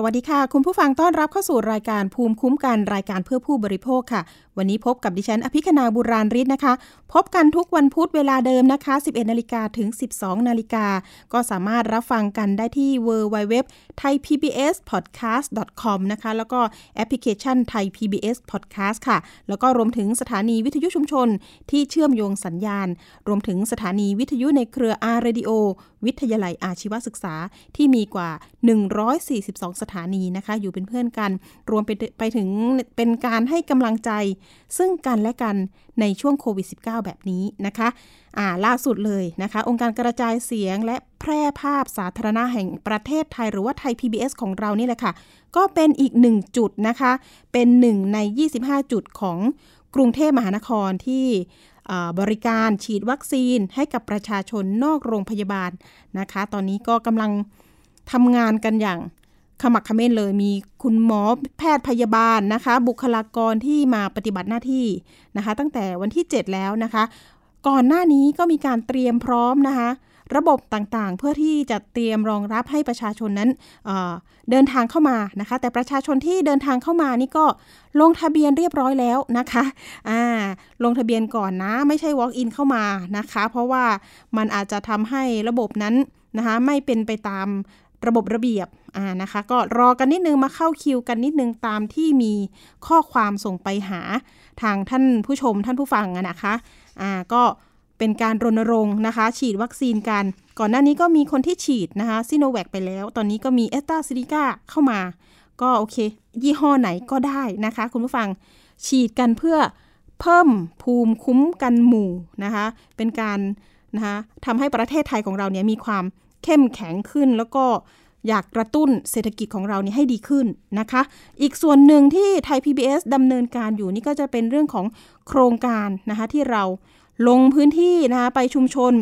สวัสดีค่ะ คุณผู้ฟังต้อนรับเข้าสู่รายการภูมิคุ้มกันรายการเพื่อผู้บริโภคค่ะ วันนี้พบกับดิฉันอภิคณาบุราริศนะคะ พบกันทุกวันพุธเวลาเดิมนะคะ 11นาฬิกาถึง 12นาฬิกาก็สามารถรับฟังกันได้ที่ www thai pbs podcast com นะคะแล้วก็แอปพลิเคชัน Thai PBS Podcast ค่ะ แล้วก็รวมถึงสถานีวิทยุชุมชน ที่เชื่อมโยงสัญญาณ รวมถึงสถานีวิทยุในเครืออาร์เรดิโอวิทยาลัยอาชีวศึกษาที่มีกว่า 142 สถานีนะคะ อยู่เป็นเพื่อนกัน รวมไปไปถึงเป็นการให้กำลังใจ ซึ่งกันและกันในช่วงโควิด -19 แบบนี้นะคะอ่าล่าสุดเลยนะคะ องค์การกระจายเสียงและแพร่ภาพสาธารณะแห่งประเทศไทยหรือว่าไทย PBS ของเรานี่แหละค่ะ ก็เป็นอีกหนึ่งจุดนะคะ เป็นหนึ่งใน 25 จุดของกรุงเทพมหานครที่ บริการฉีดวัคซีนให้กับประชาชนนอกโรงพยาบาลนะคะ ตอนนี้ก็กำลังทำงานกันอย่างขมักขม้นเลยมีคุณหมอแพทย์พยาบาลนะคะ บุคลากรที่มาปฏิบัติหน้าที่นะคะ ตั้งแต่วันที่ 7 แล้วนะคะ ก่อนหน้านี้ก็มีการเตรียมพร้อมนะคะ ระบบต่างๆ เพื่อที่จะเตรียมรองรับให้ประชาชนนั้นเเดินทางเข้ามานะคะ แต่ประชาชนที่เดินทางเข้ามานี่ก็ลงทะเบียนเรียบร้อยแล้วนะคะอ่าลงทะเบียนก่อนนะไม่ใช่ walk in เข้ามานะคะ เพราะว่ามันอาจจะทำให้ระบบนั้นนะคะไม่เป็นไปตามระบบระเบียบอ่านะคะ ก็รอกันนิดนึงมาเข้าคิวกันนิดนึงตามที่มีข้อความส่งไปหาทางท่านผู้ชมท่านผู้ฟังนะคะอ่าก็ เป็นการรณรงค์นะคะ ฉีดวัคซีนกัน ก่อนหน้านี้ก็มีคนที่ฉีดนะคะซิโนแวคไปแล้ว ตอนนี้ก็มีเอสตาซิลิก้าเข้ามา ก็โอเค ยี่ห้อไหนก็ได้นะคะ คุณผู้ฟังฉีดกันเพื่อเพิ่มภูมิคุ้มกันหมู่นะคะ เป็นการนะคะทำให้ประเทศไทยของเราเนี่ยมีความเข้มแข็งขึ้นแล้วก็อยากกระตุ้นเศรษฐกิจของเรานี่ให้ดีขึ้นนะคะ อีกส่วนหนึ่งที่ไทย PBS ดำเนินการอยู่นี่ก็จะเป็นเรื่องของโครงการนะคะที่เรา ลงพื้นที่นะคะไปชุมชน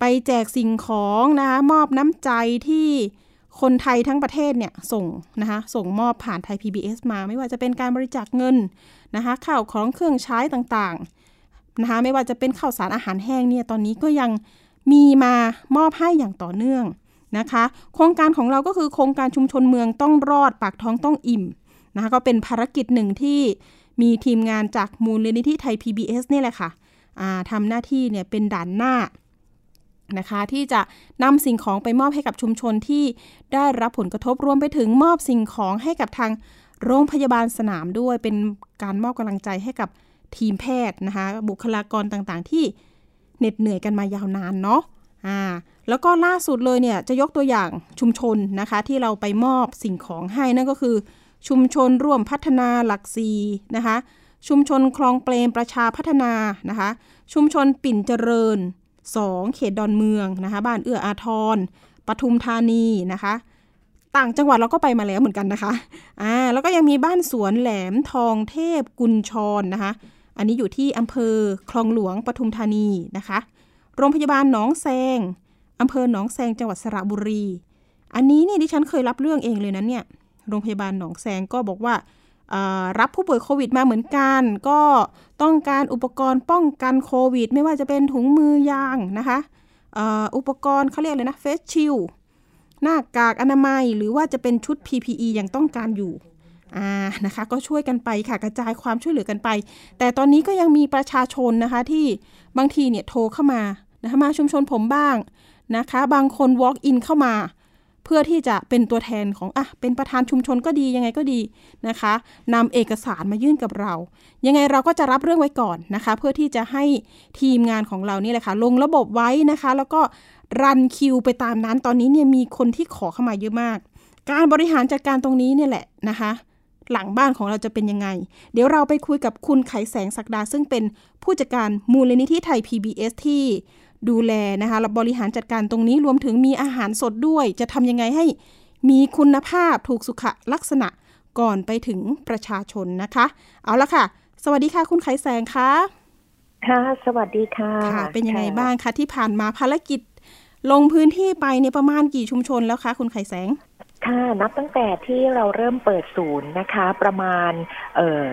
ไปแจกสิ่งของนะคะมอบน้ำใจที่คนไทยทั้งประเทศเนี่ยส่งนะคะส่งมอบผ่านไทย PBS มา ไม่ว่าจะเป็นการบริจาคเงินนะคะข้าวของเครื่องใช้ต่างๆนะคะไม่ว่าจะเป็นข้าวสารอาหารแห้งเนี่ยตอนนี้ก็ยังมีมามอบให้อย่างต่อเนื่องนะคะ โครงการของเราก็คือโครงการชุมชนเมืองต้องรอดปากท้องต้องอิ่มนะคะก็เป็นภารกิจหนึ่งที่มีทีมงานจากมูลนิธิไทย PBS นี่แหละค่ะ ทำหน้าที่เนี่ยเป็นด่านหน้านะคะที่จะนำสิ่งของไปมอบให้กับชุมชนที่ได้รับผลกระทบรวมไปถึงมอบสิ่งของให้กับทางโรงพยาบาลสนามด้วยเป็นการมอบกำลังใจให้กับทีมแพทย์นะคะบุคลากรต่างๆ ที่เหน็ดเหนื่อยกันมายาวนานเนาะอ่าแล้วก็ล่าสุดเลยเนี่ยจะยกตัวอย่างชุมชนนะคะที่เราไปมอบสิ่งของให้นั่นก็คือชุมชนร่วมพัฒนาหลักซีนะคะ ชุมชนคลองเปรมประชาพัฒนานะคะ ชุมชนปิ่นเจริญ 2 เขตดอนเมืองนะคะ บ้านเอื้ออาทรปทุมธานีนะคะ ต่างจังหวัดเราก็ไปมาแล้วเหมือนกันนะคะอ่าแล้วก็ยังมีบ้านสวนแหลมทองเทพกุญชรนนะคะ อันนี้อยู่ที่อำเภอคลองหลวงปทุมธานีนะคะ โรงพยาบาลหนองแซงอำเภอหนองแซงจังหวัดสระบุรี อันนี้นี่ดิฉันเคยรับเรื่องเองเลยนะเนี่ย โรงพยาบาลหนองแซงก็บอกว่า รับผู้ป่วยโควิดมาเหมือนกัน ก็ต้องการอุปกรณ์ป้องกันโควิด ไม่ว่าจะเป็นถุงมือยางนะคะอุปกรณ์เขาเรียกเลยนะเฟสชิลหน้ากากอนามัยหรือว่าจะเป็นชุด PPE ยังต้องการอยู่อ่านะคะก็ช่วยกันไปค่ะกระจายความช่วยเหลือกันไป แต่ตอนนี้ก็ยังมีประชาชนนะคะที่บางทีเนี่ยโทรเข้ามานะคะมาชุมชนผมบ้างนะคะ บางคน walk in เข้ามา เพื่อที่จะเป็นตัวแทนของอะเป็นประธานชุมชนก็ดียังไงก็ดีนะคะนำเอกสารมายื่นกับเรา ยังไงเราก็จะรับเรื่องไว้ก่อนนะคะ เพื่อที่จะให้ทีมงานของเรานี่แหละค่ะลงระบบไว้นะคะ แล้วก็รันคิวไปตามนั้นตอนนี้เนี่ยมีคนที่ขอเข้ามาเยอะมาก การบริหารจัดการตรงนี้เนี่ยแหละนะคะหลังบ้านของเราจะเป็นยังไง เดี๋ยวเราไปคุยกับคุณไขแสงศักดาซึ่งเป็นผู้จัดการมูลนิธิไทย PBS ที่ ดูแลนะคะและบริหารจัดการตรงนี้รวมถึงมีอาหารสดด้วย จะทำยังไงให้มีคุณภาพถูกสุขลักษณะก่อนไปถึงประชาชนนะคะ เอาละค่ะ สวัสดีค่ะคุณไขแสงคะค่ะ สวัสดีค่ะค่ะ เป็นยังไงบ้างคะที่ผ่านมาภารกิจ ลงพื้นที่ไปในประมาณกี่ชุมชนแล้วคะคุณไขแสงค่ะ นับตั้งแต่ที่เราเริ่มเปิดศูนย์นะคะ ประมาณเอ่อ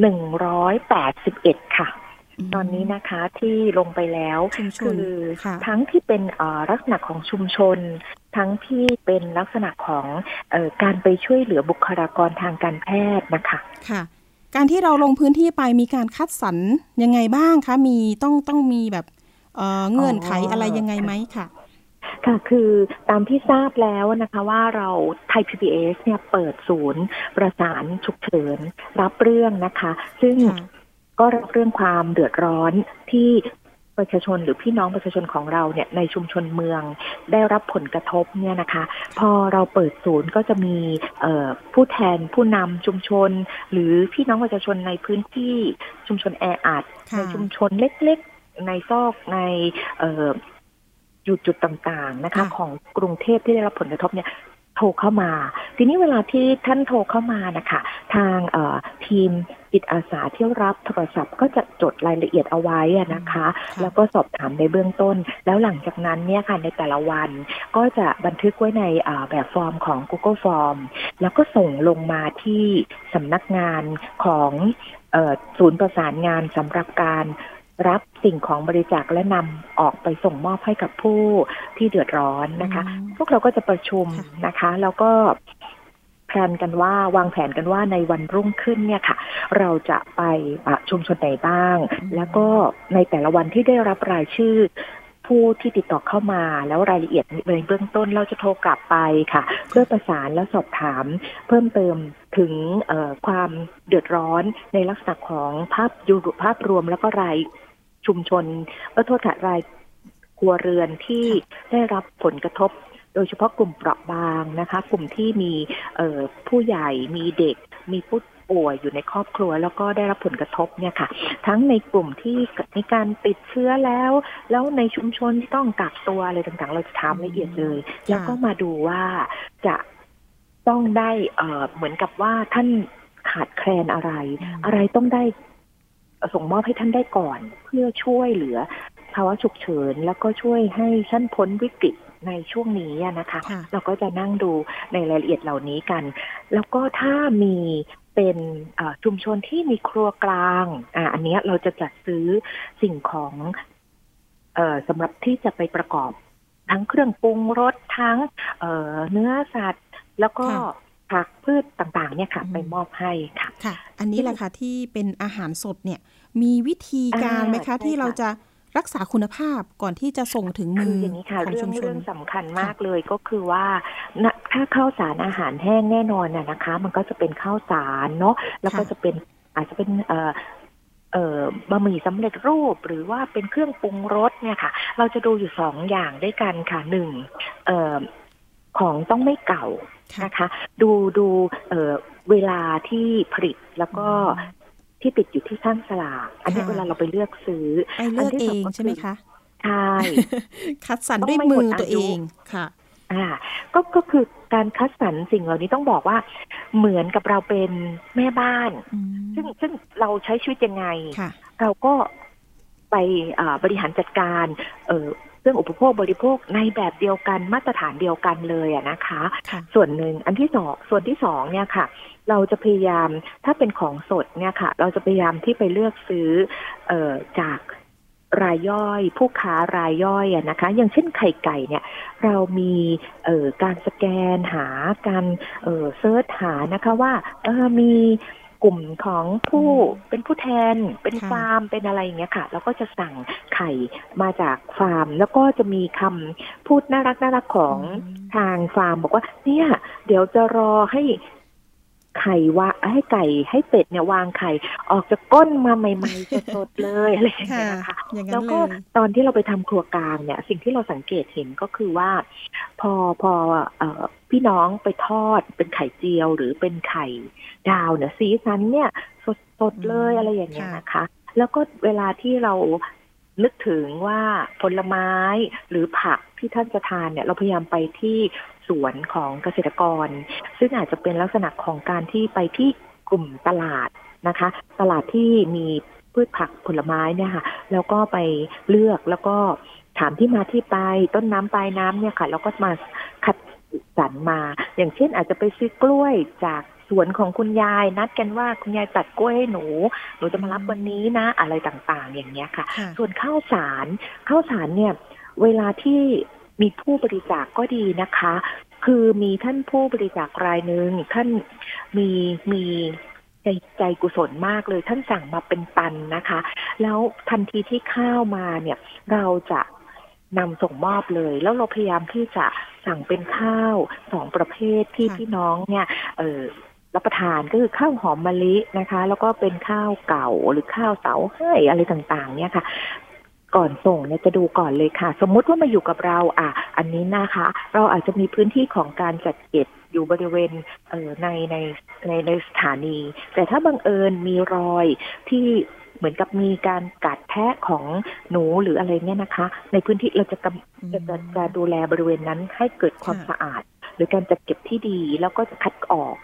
หนึ่งร้อยแปดสิบเอ็ดค่ะ ตอนนี้นะคะที่ลงไปแล้วชุมชคืนอค่ะทั้งที่เป็นเอ่อลักษณะของชุมชน ทั้งที่เป็นลักษณะของเออการไปช่วยเหลือบุคลากรทางการแพทย์นะคะค่ะ การที่เราลงพื้นที่ไปมีการคัดสรรยังไงบ้างคะมีต้องต้องมีแบบเอ่อเงื่อนไขอ๋อออะไรยังไงไหมค่ะค่ะคือตามที่ทราบแล้วนะคะว่าเราไทย PBS เนี่ยเปิดศูนย์ประสานฉุกเฉินรับเรื่องนะคะ ซึ่งค่ะ ก็รับเรื่องความเดือดร้อนที่ประชาชนหรือพี่น้องประชาชนของเราเนี่ยในชุมชนเมืองได้รับผลกระทบเนี่ยนะคะ พอเราเปิดศูนย์ก็จะมีเอ่อผู้แทนผู้นำชุมชน หรือพี่น้องประชาชนในพื้นที่ชุมชนแออัดค่ะในชุมชนเล็กๆ ในซอกในเอ่ออยู่จุดต่างๆนะคะค่ะของกรุงเทพที่ได้รับผลกระทบเนี่ย โทรเข้ามา ทีนี้เวลาที่ท่านโทรเข้ามานะคะทางเอ่อทีมจิตอาสาที่รับโทรศัพท์ ก็จะจดรายละเอียดเอาไว้อะนะคะค่ะแล้วก็สอบถามในเบื้องต้น แล้วหลังจากนั้นเนี่ยค่ะในแต่ละวันก็จะบันทึกไว้ในอ่าแบบฟอร์มของ Google Form แล้วก็ส่งลงมาที่สำนักงานของเออศูนย์ประสานงานสำหรับการ รับสิ่งของบริจาคและนำออกไปส่งมอบให้กับผู้ที่เดือดร้อนนะคะอืมพวกเราก็จะประชุมค่ะนะคะ แล้วก็แพลนกันว่าวางแผนกันว่าในวันรุ่งขึ้นเนี่ยค่ะ เราจะไปอะชุมชนไหนบ้าง แล้วก็ในแต่ละวันที่ได้รับรายชื่อผู้ที่ติดต่อเข้ามาแล้วรายละเอียดในเบื้องต้นเราจะโทรกลับไปค่ะ เพื่อประสานและสอบถาม เพิ่มเติมถึงเอ่อความเดือดร้อนในลักษณะของภาพยูภาพรวมแล้วก็ราย ชุมชนก็โทษค่ะรายครัวเรือนที่ได้รับผลกระทบโดยเฉพาะกลุ่มเปราะบางนะคะ กลุ่มที่มีเอ่อผู้ใหญ่มีเด็กมีผู้ป่วยอยู่ในครอบครัว แล้วก็ได้รับผลกระทบเนี่ยค่ะ ทั้งในกลุ่มที่มีการติดเชื้อแล้ว แล้วในชุมชนที่ต้องกักตัวอะไรต่างๆ เราจะถามละเอียดเลย แล้วก็มาดูว่าจะต้องได้เอ่อเหมือนกับว่าท่านขาดแคลนอะไร อะไรต้องได้ ส่งมอบให้ท่านได้ก่อน เพื่อช่วยเหลือภาวะฉุกเฉิน แล้วก็ช่วยให้ท่านพ้นวิกฤตในช่วงนี้อะนะคะค่ะเราก็จะนั่งดูในรายละเอียดเหล่านี้กัน แล้วก็ถ้ามีเป็นเอ่อชุมชนที่มีครัวกลางอ่าอันเนี้ยเราจะจัดซื้อสิ่งของเอ่อสำหรับที่จะไปประกอบทั้งเครื่องปรุงรสทั้งเอ่อเนื้อสัตว์ แล้วก็ค่ะ ผักพืชต่างๆเนี่ยค่ะอืมไปมอบให้ค่ะค่ะ อันนี้แหละค่ะที่เป็นอาหารสดเนี่ย มีวิธีการไหมอ่าคะใช่ที่เราค่ะจะรักษาคุณภาพก่อนที่จะส่งถึงมืคือออย่างนี้ค่ะของเรื่อชุงมชเรื่นองสำคัญมากเลยก็คือว่านะถ้าข้าวสารอาหารแห้งแน่นอนน่ะนะคะ มันก็จะเป็นข้าวสารเนาะแล้วก็ค่ะจะเป็นอาจจะเป็นเอ่อเอ่อบะหมี่สำเร็จรูปหรือว่าเป็นเครื่องปรุงรสเนี่ยค่ะ เราจะดูอยู่สองอย่างด้วยกันค่ะหนึ่งเอ่อ ของต้องไม่เก่าค่ะนะคะ ดูดูเอ่อเวลาที่ผลิตแล้วก็ที่ติดอยู่ที่ข้างสลากอันนี้ค่ะเวลาเราไปเลือกซื้อไปเลือกอันที่เอสองงก็ใช่ไหมคือคะใช่คัดสรรต้องด้วยไม่หมมืดอตัวอายุเองค่ะอ่าก็ก็คือการคัดสรรสิ่งเหล่านี้ต้องบอกว่า เหมือนกับเราเป็นแม่บ้านอืมซึ่งซึ่งเราใช้ชีวิตยังไงค่ะเราก็ไปอ่าบริหารจัดการ เอ่อเรื่องอุปโภคบริโภคในแบบเดียวกันมาตรฐานเดียวกันเลยอะนะคะค่ะส่วนหนึ่งอันที่สองส่วนที่สองเนี่ยค่ะ เราจะพยายามถ้าเป็นของสดเนี่ยค่ะ เราจะพยายามที่ไปเลือกซื้อเอ่อจากรายย่อยผู้ค้ารายย่อยอะนะคะ อย่างเช่นไข่ไก่เนี่ย เรามีเอ่อการสแกนหาการเอ่อเซิร์ชหานะคะว่าเออมี กลุ่มของผู้เป็นผู้แทน เป็นค่ะฟาร์มเป็นอะไรอย่างเงี้ยค่ะเราก็จะสั่งไข่มาจากฟาร์ม แล้วก็จะมีคำพูดน่ารักน่ารักของมทางฟาร์ม บอกว่าเนี่ยเดี๋ยวจะรอให้ ไข่วาให้ไก่ให้เป็ดเนี่ยวางไข่ ออกจากก้นมาใหม่ ๆสดๆเลยอะไรอย่างค่ะเงี้ยนะคะอย่างนั้แล้วนเลก็ยตอนที่เราไปทำครัวกลางเนี่ย สิ่งที่เราสังเกตเห็นก็คือว่า พอพอเอ่อพี่น้องไปทอดเป็นไข่เจียวหรือเป็นไข่ดาวเนี่ยสีสันเนี่ยสดสดๆเลยอืมอะไรอย่างเงี้ยค่ะนะคะ แล้วก็เวลาที่เรานึกถึงว่าผลไม้หรือผักที่ท่านจะทานเนี่ย เราพยายามไปที่ สวนของเกษตรกร ซึ่งอาจจะเป็นลักษณะของการที่ไปที่กลุ่มตลาดนะคะ ตลาดที่มีพืชผักผลไม้เนี่ยค่ะ แล้วก็ไปเลือกแล้วก็ถามที่มาที่ไปต้นน้ำปลายน้ำเนี่ยค่ะ แล้วก็มาคัดสรรมา อย่างเช่นอาจจะไปซื้อกล้วยจากสวนของคุณยายนัดกันว่าคุณยายตัดกล้วยให้หนู หนูจะมารับวันนี้นะ อะไรต่างๆ อย่างเงี้ยค่ะค่ะส่วนข้าวสารข้าวสารเนี่ย เวลาที่ มีผู้บริจาคกก็ดีนะคะ คือมีท่านผู้บริจาครายหนึ่งท่านมีมีใจใจกุศลมากเลย ท่านสั่งมาเป็นตันนะคะ แล้วทันทีที่ข้าวมาเนี่ย เราจะนำส่งมอบเลย แล้วเราพยายามที่จะสั่งเป็นข้าวสองประเภทที่ค่ะพี่น้องเนี่ย เออรับประทานก็คือข้าวหอมมะลินะคะ แล้วก็เป็นข้าวเก่าหรือข้าวเสาให้อะไรต่างๆ เนี่ยค่ะ ก่อนส่งเนี่ยจะดูก่อนเลยค่ะ สมมุติว่ามาอยู่กับเราอะ อันนี้นะคะ เราอาจจะมีพื้นที่ของการจัดเก็บอยู่บริเวณเออในในในในสถานี แต่ถ้าบังเอิญมีรอยที่เหมือนกับมีการกัดแทะของหนูหรืออะไรเนี่ยนะคะ ในพื้นที่เราจะกำจะจะจะดูแลบริเวณนั้นให้เกิดความสะอาด หรือการจัดเก็บที่ดีแล้วก็จะคัดออก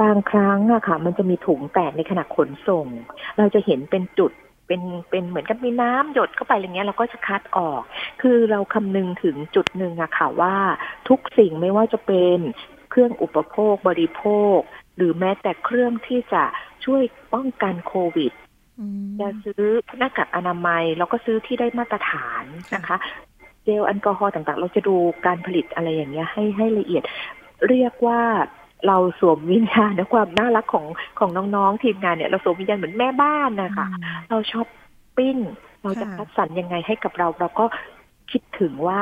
บางครั้งอะค่ะ มันจะมีถุงแตกในขณะขนส่ง เราจะเห็นเป็นจุด เป็นเป็นเหมือนกับมีน้ำหยดเข้าไปอะไรเงี้ยเราก็จะคัดออก คือเราคำนึงถึงจุดหนึ่งอะค่ะว่าทุกสิ่งไม่ว่าจะเป็นเครื่องอุปโภคบริโภค หรือแม้แต่เครื่องที่จะช่วยป้องกันโควิดอืมจะซื้อหน้ากากอนามัยเราก็ซื้อที่ได้มาตรฐานนะคะเจลแอลกอฮอล์ต่างๆ เราจะดูการผลิตอะไรอย่างเงี้ยให้ให้ละเอียด เรียกว่า เราสวมวิญญาณและความน่ารักของของน้องๆทีมงานเนี่ยเราสวมวิญญาณเหมือนแม่บ้านนะคะอืมเราชอบปิ้งเราจะค่ะคัดสรรยังไงให้กับเรา เราก็คิดถึงว่า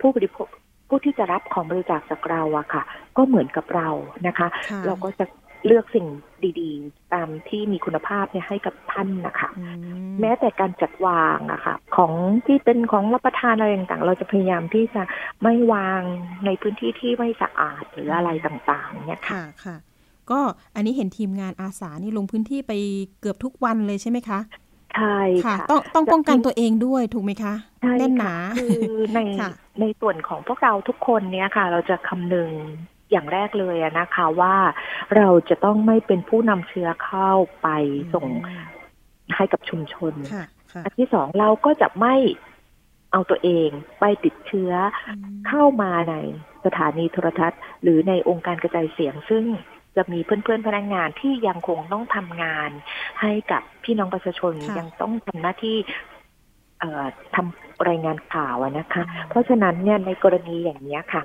ผู้บริโภคผู้ที่จะรับของบริจาคจากเราอะค่ะ ก็เหมือนกับเรานะคะค่ะเราก็จะ เลือกสิ่งดีๆ ตามที่มีคุณภาพเนี่ยให้กับท่านนะคะอืมแม้แต่การจัดวางอะค่ะของที่เป็นของรับประทานอะไรต่างๆ เราจะพยายามที่จะไม่วางในพื้นที่ที่ไม่สะอาดหรืออะไรต่างๆ เนี่ยค่ะค่ะค่ะก็อันนี้เห็นทีมงานอาสานี่ลงพื้นที่ไปเกือบทุกวันเลยใช่ไหมคะใช่ค่ะค่ะต้องต้องป้องกันตัวเองด้วยถูกไหมคะใช่แน่นหนาค่ะคือในค่ะในส่วนของพวกเราทุกคนเนี่ยค่ะ เราจะคำนึง อย่างแรกเลยอะนะคะว่าเราจะต้องไม่เป็นผู้นำเชื้อเข้าไปส่งอืมให้กับชุมชนค่ะค่ะอันที่สองเราก็จะไม่เอาตัวเองไปติดเชื้ออืมเข้ามาในสถานีโทรทัศน์ หรือในองค์การกระจายเสียง ซึ่งจะมีเพื่อนๆพนักงานที่ยังคงต้องทำงานให้กับพี่น้องประชาชนค่ะยังต้องทำหน้าที่เอ่อทำรายงานข่าวอะนะคะอืมเพราะฉะนั้นเนี่ยในกรณีอย่างนี้ยค่ะ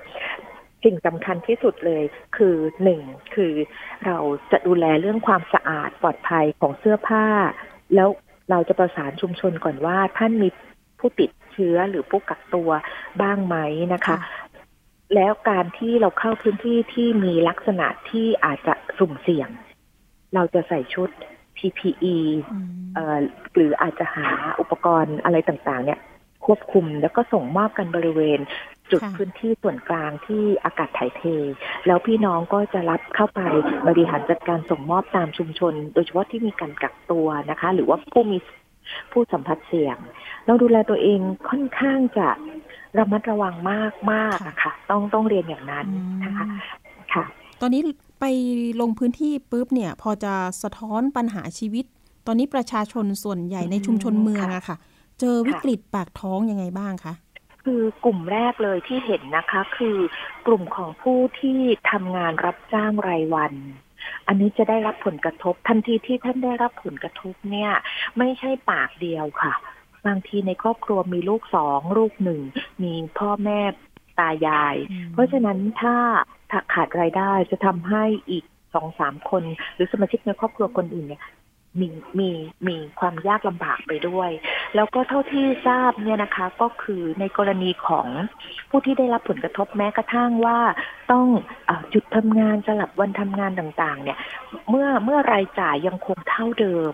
สิ่งสำคัญที่สุดเลยคือหนึ่งคือเราจะดูแลเรื่องความสะอาดปลอดภัยของเสื้อผ้า แล้วเราจะประสานชุมชนก่อนว่าท่านมีผู้ติดเชื้อหรือผู้กักตัวบ้างไหมนะคะ แล้วการที่เราเข้าพื้นที่ที่มีลักษณะที่อาจจะสุ่มเสี่ยง เราจะใส่ชุด PPE อืมเอ่อหรืออาจจะหาอุปกรณ์อะไรต่าง ๆ เนี่ยควบคุมแล้วก็ส่งมอบกันบริเวณ จุดค่ะพื้นที่ส่วนกลางที่อากาศถ่ายเท แล้วพี่น้องก็จะรับเข้าไปบริหารจัดการส่งมอบตามชุมชน โดยเฉพาะที่มีการกักตัวนะคะ หรือว่าผู้มีผู้สัมผัสเสี่ยง เราดูแลตัวเองค่อนข้างจะระมัดระวังมากมากๆอะค่ะ ต้องต้องเรียนอย่างนั้นนะคะอืมค่ะ ตอนนี้ไปลงพื้นที่ปุ๊บเนี่ย พอจะสะท้อนปัญหาชีวิต ตอนนี้ประชาชนส่วนใหญ่ในชุมชนเมืองอะค่ะ เจอวิกฤตปากท้องยังไงบ้างคะ คือกลุ่มแรกเลยที่เห็นนะคะ คือกลุ่มของผู้ที่ทำงานรับจ้างรายวัน อันนี้จะได้รับผลกระทบทันทีที่ท่านได้รับผลกระทบเนี่ย ไม่ใช่ปากเดียวค่ะ บางทีในครอบครัวมีลูกสองลูกหนึ่ง มีพ่อแม่ตายายอืมเพราะฉะนั้นถ้าถ้าขาดรายได้จะทำให้อีกสองสามคนหรือสมาชิกในครอบครัวคนอื่นเนี่ย มีมีมีความยากลำบากไปด้วย แล้วก็เท่าที่ทราบเนี่ยนะคะก็คือในกรณีของผู้ที่ได้รับผลกระทบแม้กระทั่งว่าต้องอาหยุดทำงานสลับวันทำงานต่างๆ เนี่ยเมื่อเมื่อรายจ่ายยังคงเท่าเดิม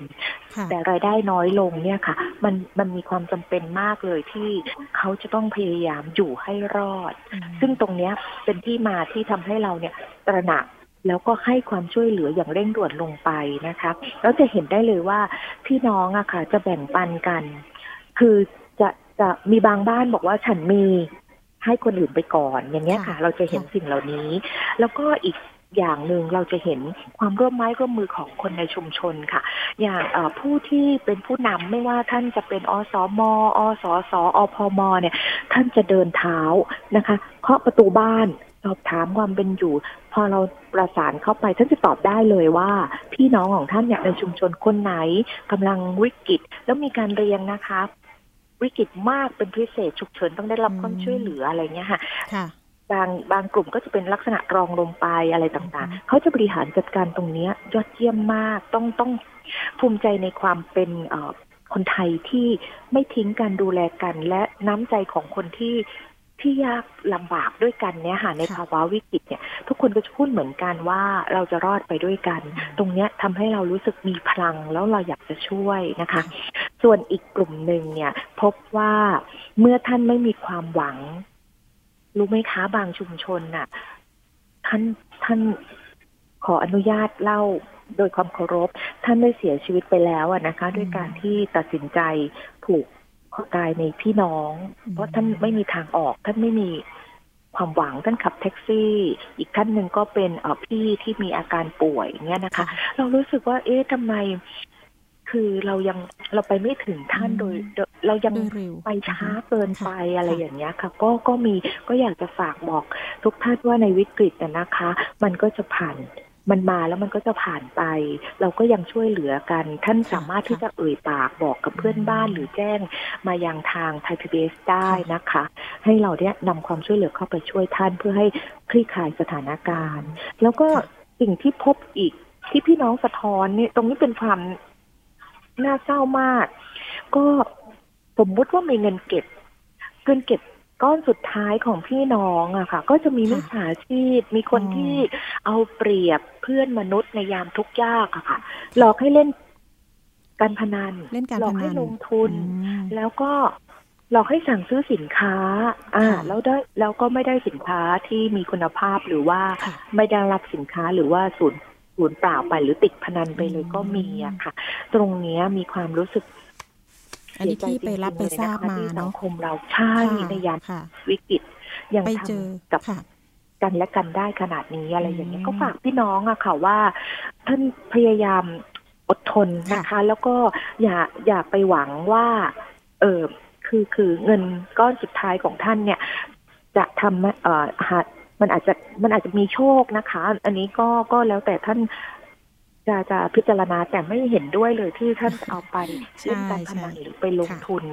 ค่ะแต่รายได้น้อยลงเนี่ยค่ะ มันมันมีความจำเป็นมากเลยที่เขาจะต้องพยายามอยู่ให้รอดอืมซึ่งตรงเนี้ยเป็นที่มาที่ทำให้เราเนี่ยตระหนัก แล้วก็ให้ความช่วยเหลืออย่างเร่งด่วนลงไปนะคะแล้วจะเห็นได้เลยว่าพี่น้องอะค่ะ จะแบ่งปันกัน คือจะจะมีบางบ้านบอกว่าฉันมีให้คนอื่นไปก่อน อย่างเงี้ยค่ะค่ะเราจะเห็นค่ะสิ่งเหล่านี้ แล้วก็อีกอย่างหนึ่งเราจะเห็นความร่วมไม้ร่วมมือของคนในชุมชนค่ะ อย่างเอ่อผู้ที่เป็นผู้นำไม่ว่าท่านจะเป็นอสมอสสอพมเนี่ย ท่านจะเดินเท้านะคะ เคาะประตูบ้าน สอบถามความเป็นอยู่ พอเราประสานเข้าไปท่านจะตอบได้เลยว่า พี่น้องของท่านเนี่ยในชุมชนคนไหนกำลังวิกฤตแล้วมีการเรียงนะคะ วิกฤตมากเป็นพิเศษฉุกเฉินต้องได้รับความช่วยเหลืออะไรเงี้ยค่ะค่ะบางบางกลุ่มก็จะเป็นลักษณะรองลงไปอะไรต่างๆ เขาจะบริหารจัดการตรงเนี้ยยอดเยี่ยมมาก ต้องต้องภูมิใจในความเป็นเอ่อคนไทยที่ไม่ทิ้งการดูแลกัน และน้ำใจของคนที่ ที่ยากลำบากด้วยกันเนี่ยค่ะในค่ะภาวะวิกฤตเนี่ยทุกคนก็จะพูดเหมือนกันว่าเราจะรอดไปด้วยกัน ตรงเนี้ยทำให้เรารู้สึกมีพลังแล้วเราอยากจะช่วยนะคะ ส่วนอีกกลุ่มหนึ่งเนี่ยพบว่าเมื่อท่านไม่มีความหวัง รู้ไหมคะบางชุมชนน่ะ ท่านท่านขออนุญาตเล่าโดยความเคารพ ท่านได้เสียชีวิตไปแล้วอะนะคะ ด้วยการที่ตัดสินใจผูกคอ ตายในพี่น้อง เพราะท่านไม่มีทางออก ท่านไม่มีความหวังท่านขับแท็กซี่ อีกท่านหนึ่งก็เป็นเออพี่ที่มีอาการป่วยอย่างเงี้ยนะคะ เรารู้สึกว่า เอ๊ะทำไม คือเรายังเราไปไม่ถึงท่านอืมโดยโดย เรายังโดยเร็วไปช้าเกินไปค่ะอะไรค่ะอย่างเงี้ยค่ะ ก็ก็มีก็อยากจะฝากบอกทุกท่านว่าในวิกฤตน่ะนะคะ มันก็จะผ่าน มันมาแล้วมันก็จะผ่านไป เราก็ยังช่วยเหลือกัน ท่านสามารถที่จะเอ่ยปากบอกกับเพื่อนบ้านหรือแจ้งมายังทางไทยพีบีได้นะคะ ให้เราเนี่ยนำความช่วยเหลือเข้าไปช่วยท่านเพื่อให้คลี่คลายสถานการณ์ แล้วก็สิ่งที่พบอีกที่พี่น้องสะท้อนเนี่ยตรงนี้เป็นความน่าเศร้ามาก ก็สมมุติว่ามีเงินเก็บเงินเก็บ ก้อนสุดท้ายของพี่น้องอะค่ะ ก็จะมีมิจฉาชีพ มีคนอ๋อที่เอาเปรียบเพื่อนมนุษย์ในยามทุกข์ยากอะค่ะ หลอกให้เล่นการพนันเล่นการหลอพกนัให้นลงทุนอืมแล้วก็หลอกให้สั่งซื้อสินค้า อ่าค่ะแล้วได้แล้วก็ไม่ได้สินค้าที่มีคุณภาพหรือว่าค่ะไม่ได้รับสินค้าหรือว่าสูญสูญเปล่าไปหรือติดพนันไปเลยอืมก็มีอะค่ะ ตรงเนี้ยมีความรู้สึก อันนี้ที่ไปรับไปทราบมาที่สัเนาะงคมเราใช่ค่ะในยามค่ะวิกฤตยังไปทเจอำกับค่ะกันและกันได้ขนาดนี้อะไรอย่างเงี้ยอืมก็ฝากพี่น้องอะค่ะว่า ท่านพยายามอดทนนะคะ แล้วก็อย่าอย่าไปหวังว่า เออคือคือเงินก้อนสุดท้ายของท่านเนี่ย จะทำให้เอ่อหามันอาจจะมันอาจจะมีโชคนะคะ อันนี้ก็ก็แล้วแต่ท่าน จะจะพิจารณาแต่ไม่เห็นด้วยเลยที่ท่านเอาไปใช่เล่นการพนันใช่หรือไปลงค่ะทุน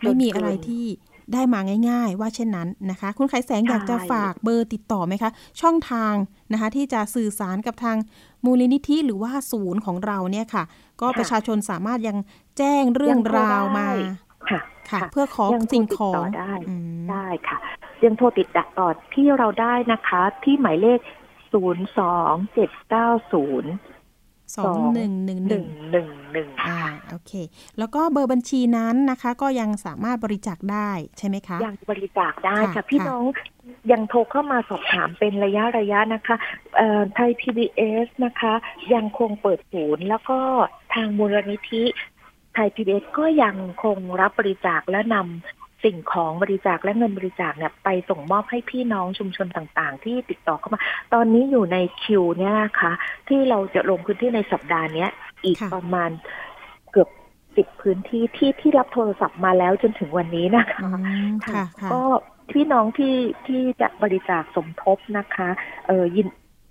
ไม่มีจนเกินอะไรที่ได้มาง่าย ๆ ว่าเช่นนั้นนะคะ คุณไขแสงอยากจะใช่ฝากเบอร์ติดต่อไหมคะ ช่องทางนะคะ ที่จะสื่อสารกับทางมูลนิธิหรือว่าศูนย์ของเราเนี่ยค่ะ ก็ประชาชนสามารถยังแจ้งเรื่องยังโทรราวมาได้ค่ะค่ะค่ะ เพื่อขอยังโทรสิ่งติดของต่อได้อืมได้ค่ะ ยังโทรติดต่อที่เราได้นะคะ ที่หมายเลข 0 2 7 9 0 สองหนึ่งหนึ่งหนึ่ง1 1 1อ่าโอเค แล้วก็เบอร์บัญชีนั้นนะคะ ก็ยังสามารถบริจาคได้ใช่ไหมคะ ยังบริจาคได้ค่ะ พี่น้องยังโทรเข้ามาสอบถามเป็นระยะระยะนะคะไทย PBS นะคะ ยังคงเปิดศูนย์แล้วก็ทางมูลนิธิไทย PBS ก็ยังคงรับบริจาคและนำ สิ่งของบริจาคและเงินบริจาคเนี่ยไปส่งมอบให้พี่น้องชุมชนต่างๆ ที่ติดต่อเข้ามา ตอนนี้อยู่ในคิวเนี่ยนะคะ ที่เราจะลงพื้นที่ในสัปดาห์เนี้ยอีกค่ะประมาณเกือบสิบพื้นที่ที่ที่รับโทรศัพท์มาแล้วจนถึงวันนี้นะคะอืมค่ะค่ะก็พี่น้องที่ที่จะบริจาคสมทบนะคะ เออยิน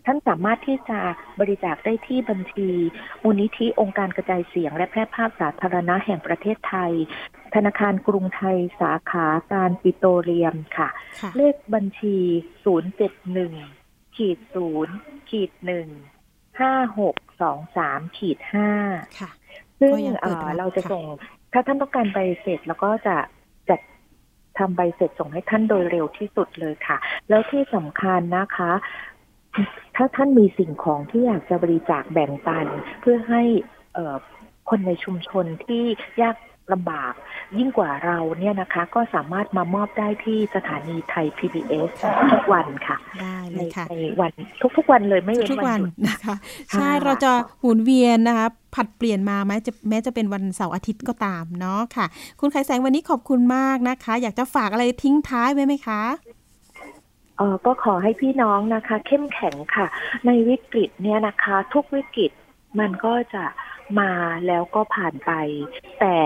ท่านสามารถที่จะบริจาคได้ที่บัญชีมูลนิธิองค์การกระจายเสียง และแพร่ภาพสาธารณะแห่งประเทศไทย ธนาคารกรุงไทยสาขาการปิโตรเลียมค่ะค่ะเลขบัญชี 071ขีด0ขีด1 5623ขีด5ค่ะซึ่งก็ยังเปิเอ่ดอรับเราจะค่ะส่งถ้าท่านต้องการใบเสร็จแล้วก็จะจัดทำใบเสร็จส่งให้ท่านโดยเร็วที่สุดเลยค่ะ แล้วที่สำคัญนะคะ ถ้าท่านมีสิ่งของที่อยากจะบริจาคแบ่งปัน เพื่อให้เอ่อคนในชุมชนที่ยากลำบากยิ่งกว่าเราเนี่ยนะคะก็สามารถมามอบได้ที่สถานีไทย PBS ทุกวันค่ะได้เลในยค่ะในวันทุกๆวันเลยไม่เว้นทุกวัวันนหยุดนะคะค่ะใช่เราจะหมุนเวียนนะคะผัดเปลี่ยนมาแม้จะแม้จะเป็นวันเสาร์อาทิตย์ก็ตามเนาะค่ะ คุณไขแสงวันนี้ขอบคุณมากนะคะ อยากจะฝากอะไรทิ้งท้ายไว้ไหมคะ เออก็ขอให้พี่น้องนะคะ เข้มแข็งค่ะ ในวิกฤตเนี่ยนะคะ ทุกวิกฤตมันก็จะมาแล้วก็ผ่านไป แต่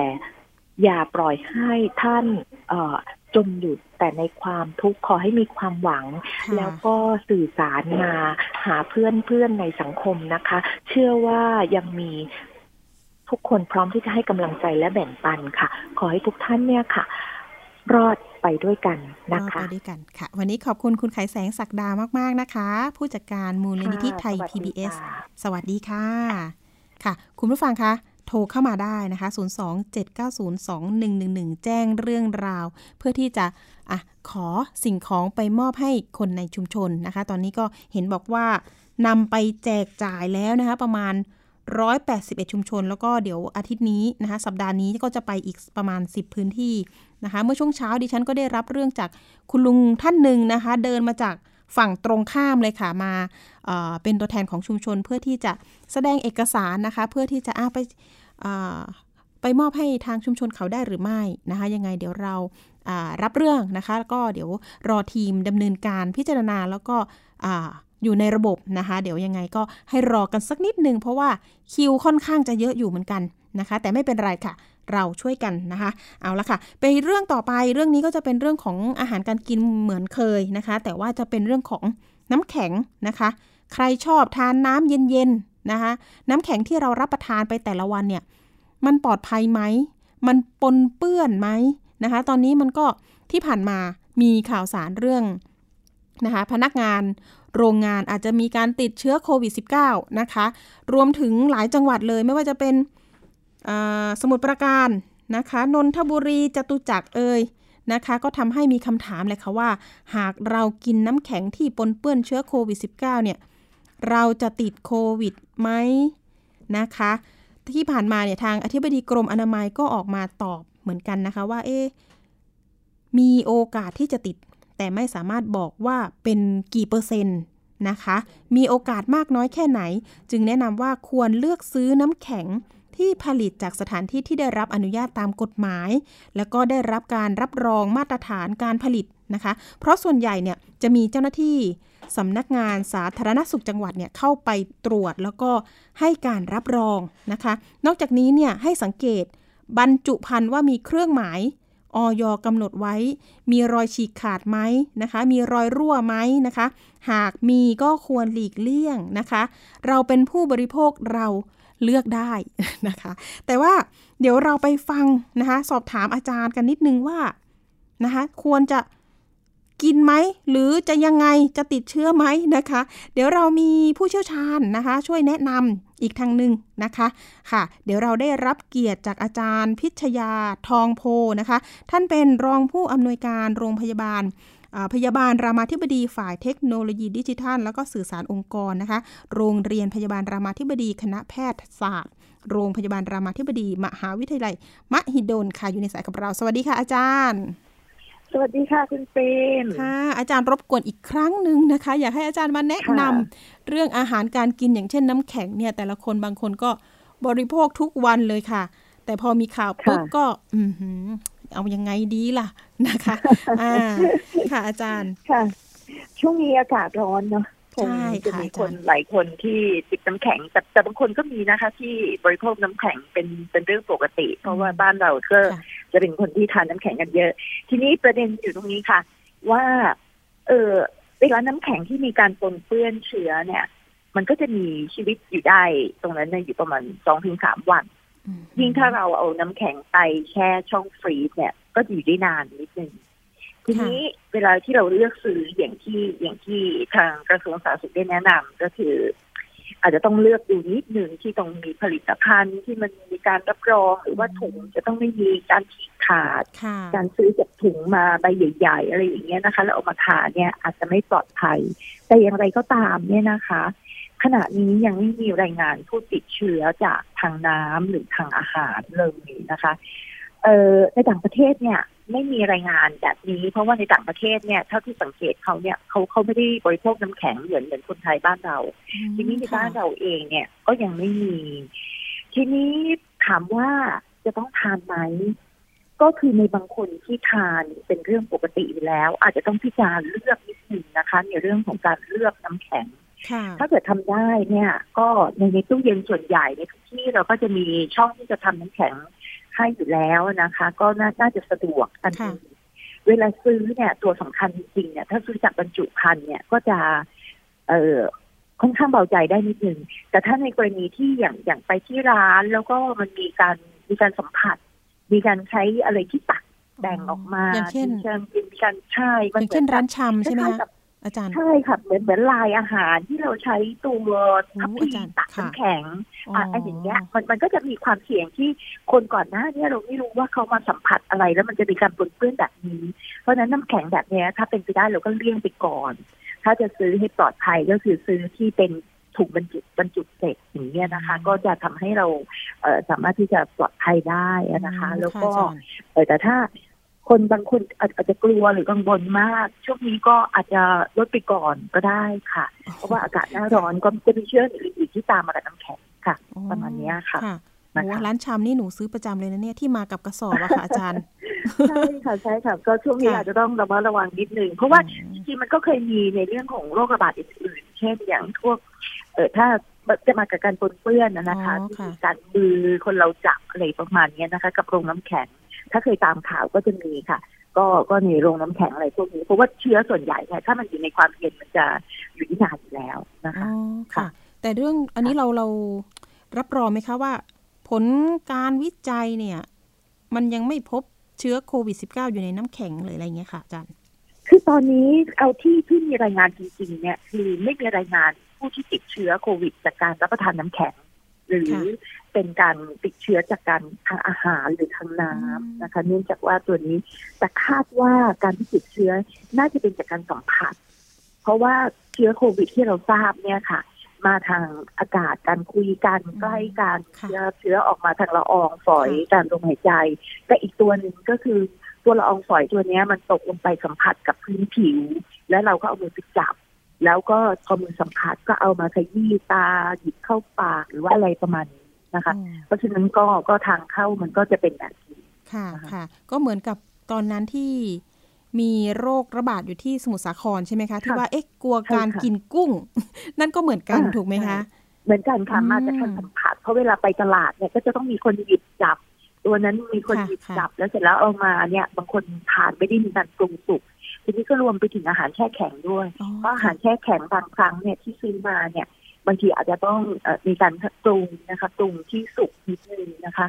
อย่าปล่อยให้ท่านจมอยู่แต่ในความทุกข์ขอให้มีความหวัง แล้วก็สื่อสารมาหาเพื่อนเพื่อนในสังคมนะคะ เชื่อว่ายังมีทุกคนพร้อมที่จะให้กำลังใจและแบ่งปันค่ะ ขอให้ทุกท่านเนี่ยค่ะ รอดไปด้วยกันนะคะ รอดไปด้วยกันค่ะ วันนี้ขอบคุณคุณไขแสงศักดามาก ๆ นะคะ ผู้จัดการมูลนิธิไทย PBS สวัสดีค่ะ ค่ะ คุณผู้ฟังคะโทรเข้ามาได้นะคะ 027902111 แจ้งเรื่องราว เพื่อที่จะอะขอสิ่งของไปมอบให้คนในชุมชนนะคะ ตอนนี้ก็เห็นบอกว่านำไปแจกจ่ายแล้วนะคะ ประมาณ 181 ชุมชน แล้วก็เดี๋ยวอาทิตย์นี้นะคะสัปดาห์นี้ก็จะไปอีกประมาณ 10 พื้นที่นะคะ เมื่อช่วงเช้าดิฉันก็ได้รับเรื่องจากคุณลุงท่านหนึ่งนะคะ เดินมาจากฝั่งตรงข้ามเลยค่ะมาเเป็นตัวแทนของชุมชน เพื่อที่จะแสดงเอกสารนะคะ เพื่อที่จะไปไปมอบให้ทางชุมชนเขาได้หรือไม่นะคะ ยังไงเดี๋ยวเรารับเรื่องนะคะแล้วก็เดี๋ยวรอทีมดำเนินการพิจารณาแล้วก็ อยู่ในระบบนะคะ เดี๋ยวยังไงก็ให้รอกันสักนิดนึง เพราะว่าคิวค่อนข้างจะเยอะอยู่เหมือนกันนะคะ แต่ไม่เป็นไรค่ะ เราช่วยกันนะคะ เอาละค่ะไปเรื่องต่อไปเรื่องนี้ก็จะเป็นเรื่องของอาหารการกินเหมือนเคยนะคะ แต่ว่าจะเป็นเรื่องของน้ำแข็งนะคะ ใครชอบทานน้ำเย็นๆนะคะ น้ำแข็งที่เรารับประทานไปแต่ละวันเนี่ยมันปลอดภัยไหม มันปนเปื้อนไหมนะคะ ตอนนี้มันก็ที่ผ่านมามีข่าวสารเรื่องนะคะพนักงาน โรงงานอาจจะมีการติดเชื้อโควิด -19 นะคะ รวมถึงหลายจังหวัดเลยไม่ว่าจะเป็นสมุทรปราการนะคะ นนทบุรีจตุจักรเอ่ยนะคะ ก็ทำให้มีคำถามเลยค่ะว่า หากเรากินน้ำแข็งที่ปนเปื้อนเชื้อโควิด -19 เนี่ย เราจะติดโควิดไหมนะคะ ที่ผ่านมาเนี่ยทางอธิบดีกรมอนามัยก็ออกมาตอบเหมือนกันนะคะว่าเอ๊มีโอกาสที่จะติด แต่ไม่สามารถบอกว่าเป็นกี่เปอร์เซ็นต์นะคะ มีโอกาสมากน้อยแค่ไหน จึงแนะนำว่าควรเลือกซื้อน้ำแข็งที่ผลิตจากสถานที่ที่ได้รับอนุญาตตามกฎหมาย แล้วก็ได้รับการรับรองมาตรฐานการผลิตนะคะ เพราะส่วนใหญ่เนี่ยจะมีเจ้าหน้าที่สำนักงานสาธารณสุขจังหวัดเนี่ยเข้าไปตรวจแล้วก็ให้การรับรองนะคะ นอกจากนี้เนี่ยให้สังเกตบรรจุภัณฑ์ว่ามีเครื่องหมาย ออยกำหนดไว้ มีรอยฉีกขาดไหมนะคะ มีรอยรั่วไหมนะคะ หากมีก็ควรหลีกเลี่ยงนะคะ เราเป็นผู้บริโภคเราเลือกได้นะคะ แต่ว่าเดี๋ยวเราไปฟังนะคะ สอบถามอาจารย์กันนิดนึงว่านะคะ ควรจะ กินไหม หรือจะยังไงจะติดเชื้อไหมนะคะ เดี๋ยวเรามีผู้เชี่ยวชาญนะคะ ช่วยแนะนำอีกทางหนึ่งนะคะค่ะ เดี๋ยวเราได้รับเกียรติจากอาจารย์ พิชยาทองโพนะคะ ท่านเป็นรองผู้อำนวยการโรงพยาบาลพยาบาลรามาธิบดีฝ่ายเทคโนโลยีดิจิทัล แล้วก็สื่อสารองค์กรนะคะ โรงเรียนพยาบาลรามาธิบดีคณะแพทยศาสตร์ โรงพยาบาลรามาธิบดี มหาวิทยาลัย มหิดลค่ะอยู่ในสายกับเรา สวัสดีค่ะอาจารย์ สวัสดีค่ะคุณเปนค่ะ อาจารย์รบกวนอีกครั้งหนึ่งนะคะ อยากให้อาจารย์มาแนะนำเรื่องอาหารการกินอย่างเช่นน้ำแข็งเนี่ย แต่ละคนบางคนก็บริโภคทุกวันเลยค่ะ แต่พอมีข่าวปุ๊บก็ อืเอายังไงดีล่ะนะคะ อ่า ค่ะอาจารย์ค่ะ ช่วงนี้อากาศร้อนเนาะคงจะมีคนหลายคนที่ติดน้ำแข็ง แต่แต่บางคนก็มีนะคะ ที่บริโภคน้ำแข็งเป็นเป็นเรื่องปกติ เพราะว่าบ้านเราก็ จะเป็นคนที่ทานน้ำแข็งกันเยอะ ทีนี้ประเด็นอยู่ตรงนี้ค่ะ ว่า เออเวลาน้ำแข็งที่มีการปนเปื้อนเชื้อเนี่ย มันก็จะมีชีวิตอยู่ได้ตรงนั้นเนี่ยอยู่ประมาณสองถึงสามวัน ยิ่งถ้าเราเอาน้ำแข็งไปแช่ช่องฟรีซเนี่ย ก็อยู่ได้นานนิดนึงทีนี้เวลาที่เราเลือกซื้ออย่างที่อย่างที่ทางกระทรวงสาธารณสุขได้แนะนำก็คือ อาจจะต้องเลือกดูนิดหนึ่งที่ต้องมีผลิตภัณฑ์ที่มันมีการรับรองหรือว่าถุงจะต้องไม่มีการฉีกขาด การซื้อจากถุงมาใบใหญ่ๆ อะไรอย่างเงี้ยนะคะ แล้วเอามาทานเนี่ยอาจจะไม่ปลอดภัย แต่อย่างไรก็ตามเนี่ยนะคะ ขณะนี้ยังไม่มีรายงานผู้ติดเชื้อจากทางน้ำหรือทางอาหารเลยนะคะ เอ่อในต่างประเทศเนี่ยไม่มีรายงานแบบนี้ เพราะว่าในต่างประเทศเนี่ยเท่าที่สังเกตเขาเนี่ยเขาเขาไม่ได้บริโภคน้ำแข็งเหมือนเหมือนคนไทยบ้านเรา ทีนี้ในบ้านเราเองเนี่ยก็ยังไม่มี ทีนี้ถามว่าจะต้องทานไหมก็คือในบางคนที่ทานเป็นเรื่องปกติอยู่แล้ว อาจจะต้องพิจารณาเลือกนิดหนึ่งนะคะ ในเรื่องของการเลือกน้ำแข็งถ้าเกิดทำได้เนี่ย ก็ในในตู้เย็นส่วนใหญ่ในทุกที่เราก็จะมีช่องที่จะทำน้ำแข็ง ให้อยู่แล้วนะคะ ก็น่าจะสะดวกอันนี้เวลาซื้อเนี่ย ตัวสำคัญจริงๆเนี่ยถ้าซื้อจากบรรจุภัณฑ์เนี่ยก็จะ เอ่อค่อนข้างเบาใจได้นิดนึง แต่ถ้าในกรณีที่อย่างอย่างไปที่ร้านแล้วก็มันมีการมีการสัมผัส มีการใช้อะไรที่ตักแบ่งออกมาอย่างเช่นมีการมีการใช่อย่างเช่นร้านชำใช่ไหมคะ อาจารย์ ใช่ค่ะเหมือนเหมือนลายอาหารที่เราใช้ตัวทัพพีตักน้ำแข็งอะไอ้อย่างเงี้ยมันมันก็จะมีความเสี่ยงที่คนก่อนหน้านี้เราไม่รู้ว่าเขามาสัมผัสอะไร แล้วมันจะมีการปนเปื้อนแบบนี้ เพราะฉะนั้นน้ำแข็งแบบเนี้ยถ้าเป็นไปได้เราก็เลี่ยงไปก่อน ถ้าจะซื้อให้ปลอดภัยก็คือซื้อที่เป็นถูกบรรจุบรรจุเสร็จอย่างเงี้ยนะคะ ก็จะทำให้เราเอสามารถที่จะปลอดภัยได้นะคะ แล้วก็แต่ถ้า คนบางคนอาจจะกลัวหรือกังวลมาก ช่วงนี้ก็อาจจะลดไปก่อนก็ได้ค่ะ เพราะว่าอากาศหน้าร้อนก็จะมีเชื้ออื่นๆที่ตามมากับน้ำแข็งค่ะ ประมาณนี้ค่ะโอ้ร้านชามนี่หนูซื้อประจำเลยนะเนี่ยที่มากับกระสอบอะค่ะอาจารย์ใช่ค่ะใช่ค่ะก็ช่วงนี้อาจจะต้องระมัดระวังนิดนึงเพราะว่าจริงๆมันก็เคยมีในเรื่องของโรคระบาดอื่นๆเช่นอย่างพวกเออถ้าจะมากับการปนเปื้อนนะคะที่การมือคนเราจับอะไรประมาณนี้นะคะ กับโรงน้ำแข็ง ถ้าเคยตามข่าวก็จะมีค่ะ ก็ก็ในโรงน้ำแข็งอะไรพวกนี้เพราะว่าเชื้อส่วนใหญ่เนี่ยถ้ามันอยู่ในความเย็นมันจะอยู่ที่นานอยู่แล้วนะคะค่ะ แต่เรื่องอันนี้เราเรารับรองไหมคะว่า ผลการวิจัยเนี่ย มันยังไม่พบเชื้อโควิด -19 อยู่ในน้ำแข็งเลยอะไรเงี้ยค่ะอาจารย์คือตอนนี้เอาที่ที่มีรายงานจริงๆเนี่ยคือไม่มีรายงานผู้ที่ติดเชื้อโควิด จากการรับประทานน้ำแข็ง หรือ เป็นการติดเชื้อจากการทางอาหารหรือทางน้ำนะคะ เนื่องจากว่าตัวนี้แต่คาดว่าการที่ติดเชื้อน่าจะเป็นจากการสัมผัส เพราะว่าเชื้อโควิดที่เราทราบเนี่ยค่ะ มาทางอากาศการคุยกันใกล้กันเชื้อเชื้อออกมาทางละอองฝอยการลมหายใจ แต่อีกตัวหนึ่งก็คือตัวละอองฝอยตัวนี้มันตกลงไปสัมผัสกับพื้นผิว แล้วเราก็เอามือไปจับ แล้วก็พอมือสัมผัสก็เอามาขยี้ตาหยิบเข้าปากหรือว่าอะไรประมาณนี้ นะคะ เพราะฉะนั้นก็ก็ทางเข้ามันก็จะเป็นแบบนี้ค่ะค่ะ ก็เหมือนกับตอนนั้นที่มีโรคระบาดอยู่ที่สมุทรสาครใช่ไหมคะ ที่ว่าเอ๊ะกลัวการกินกุ้ง นั่นก็เหมือนกันถูกไหมคะ เหมือนกันค่ะมาจากการสัมผัสเพราะเวลาไปตลาดเนี่ยก็จะต้องมีคนหยิบจับ ตัวนั้นมีคนหยิบจับแล้วเสร็จแล้วเอามาเนี่ย บางคนทานไม่ได้มีการปรุงสุกทีนี้ก็รวมไปถึงอาหารแช่แข็งด้วยเพราะอาหารแช่แข็งบางครั้งเนี่ยที่ซื้อมาเนี่ย บางทีอาจจะต้องมีการปรุงนะคะปรุงที่สุกนิดนึงนะคะ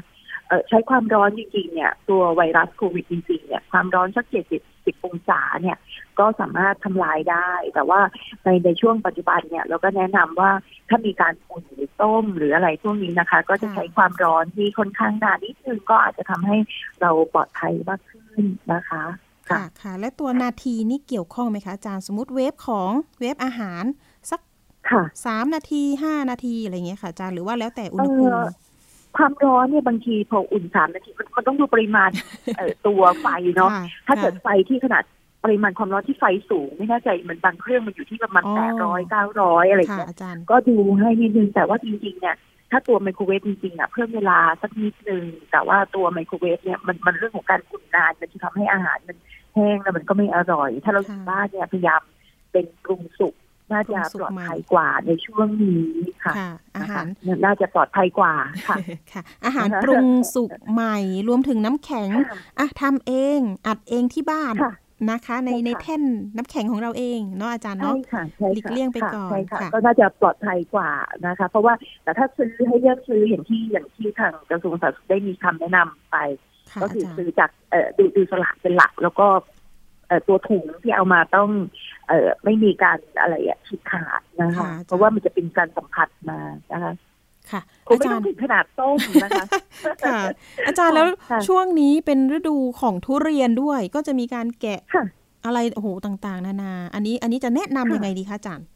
ใช้ความร้อนจริงๆเนี่ย ตัวไวรัสโควิดจริงๆเนี่ยความร้อนสักเจ็ดสิบสิบองศาเนี่ย ก็สามารถทำลายได้ แต่ว่าในในช่วงปัจจุบันเนี่ย เราก็แนะนำว่าถ้ามีการอุ่นหรือต้มหรืออะไรพวกนี้นะคะ ก็จะใช้ความร้อนที่ค่อนข้างนานนิดนึงก็อาจจะทำให้เราปลอดภัยมากขึ้นนะคะค่ะค่ะ และตัวนาทีนี่เกี่ยวข้องไหมคะอาจารย์สมมติเวฟของเวฟอาหาร สักสามนาทีห้านาทีอะไรเงี้ยค่ะอาจารย์หรือว่าแล้วแต่อุณหภูมิความร้อนเนี่ยบางทีพออุ่นสามนาทีมันต้องดูปริมาณตัวไฟเนาะถ้าเกิดไฟที่ขนาดปริมาณความร้อนที่ไฟสูง ไม่แน่ใจมันบางเครื่องมันอยู่ที่ประมาณแปดร้อยเก้าร้อยอะไรอย่างเงี้ยก็ดูให้นิดนึงแต่ว่าจริงๆเนี่ยถ้าตัวไมโครเวฟจริงๆอะเพิ่มเวลาสักนิดนึงแต่ว่าตัวไมโครเวฟเนี่ยมันมันเรื่องของการอุ่นนานมันจะทำให้อาหารมันแห้งแล้วมันก็ไม่อร่อย ถ้าเราอยู่บ้านเนี่ยพยายามเป็นปรุงสุก น่าจะปลอดภัยกว่าในช่วงนี้ค่ะ อาหารน่าจะปลอดภัยกว่าค่ะค่ะ อาหารปรุงสุกใหม่รวมถึงน้ำแข็งอะทำเองอัดเองที่บ้านนะคะ ในในแท่นน้ำแข็งของเราเองเนาะอาจารย์เนาะหลีกเลี่ยงไปก่อนค่ะ ก็น่าจะปลอดภัยกว่านะคะ เพราะว่าแต่ถ้าซื้อให้เลือกซื้ออย่างที่อย่างที่ทางกระทรวงสาธารณสุขได้มีคำแนะนำไป ก็คือซื้อจากเอ่อดูดูสลากเป็นหลักแล้วก็ตัวถุงที่เอามาต้อง เอไม่มีการอะไรอะฉีดขาดนะคะ เพราะว่ามันจะเป็นการสัมผัสมานะคะค่ะอาจารย์ถึงขนาดต้มนะคะค่ะ อาจารย์แล้วช่วงนี้เป็นฤดูของทุเรียนด้วย ก็จะมีการแกะอะไรโอ้โหต่าง ๆ นานา อันนี้อันนี้จะแนะนํำยังไงดีคะอาจารย์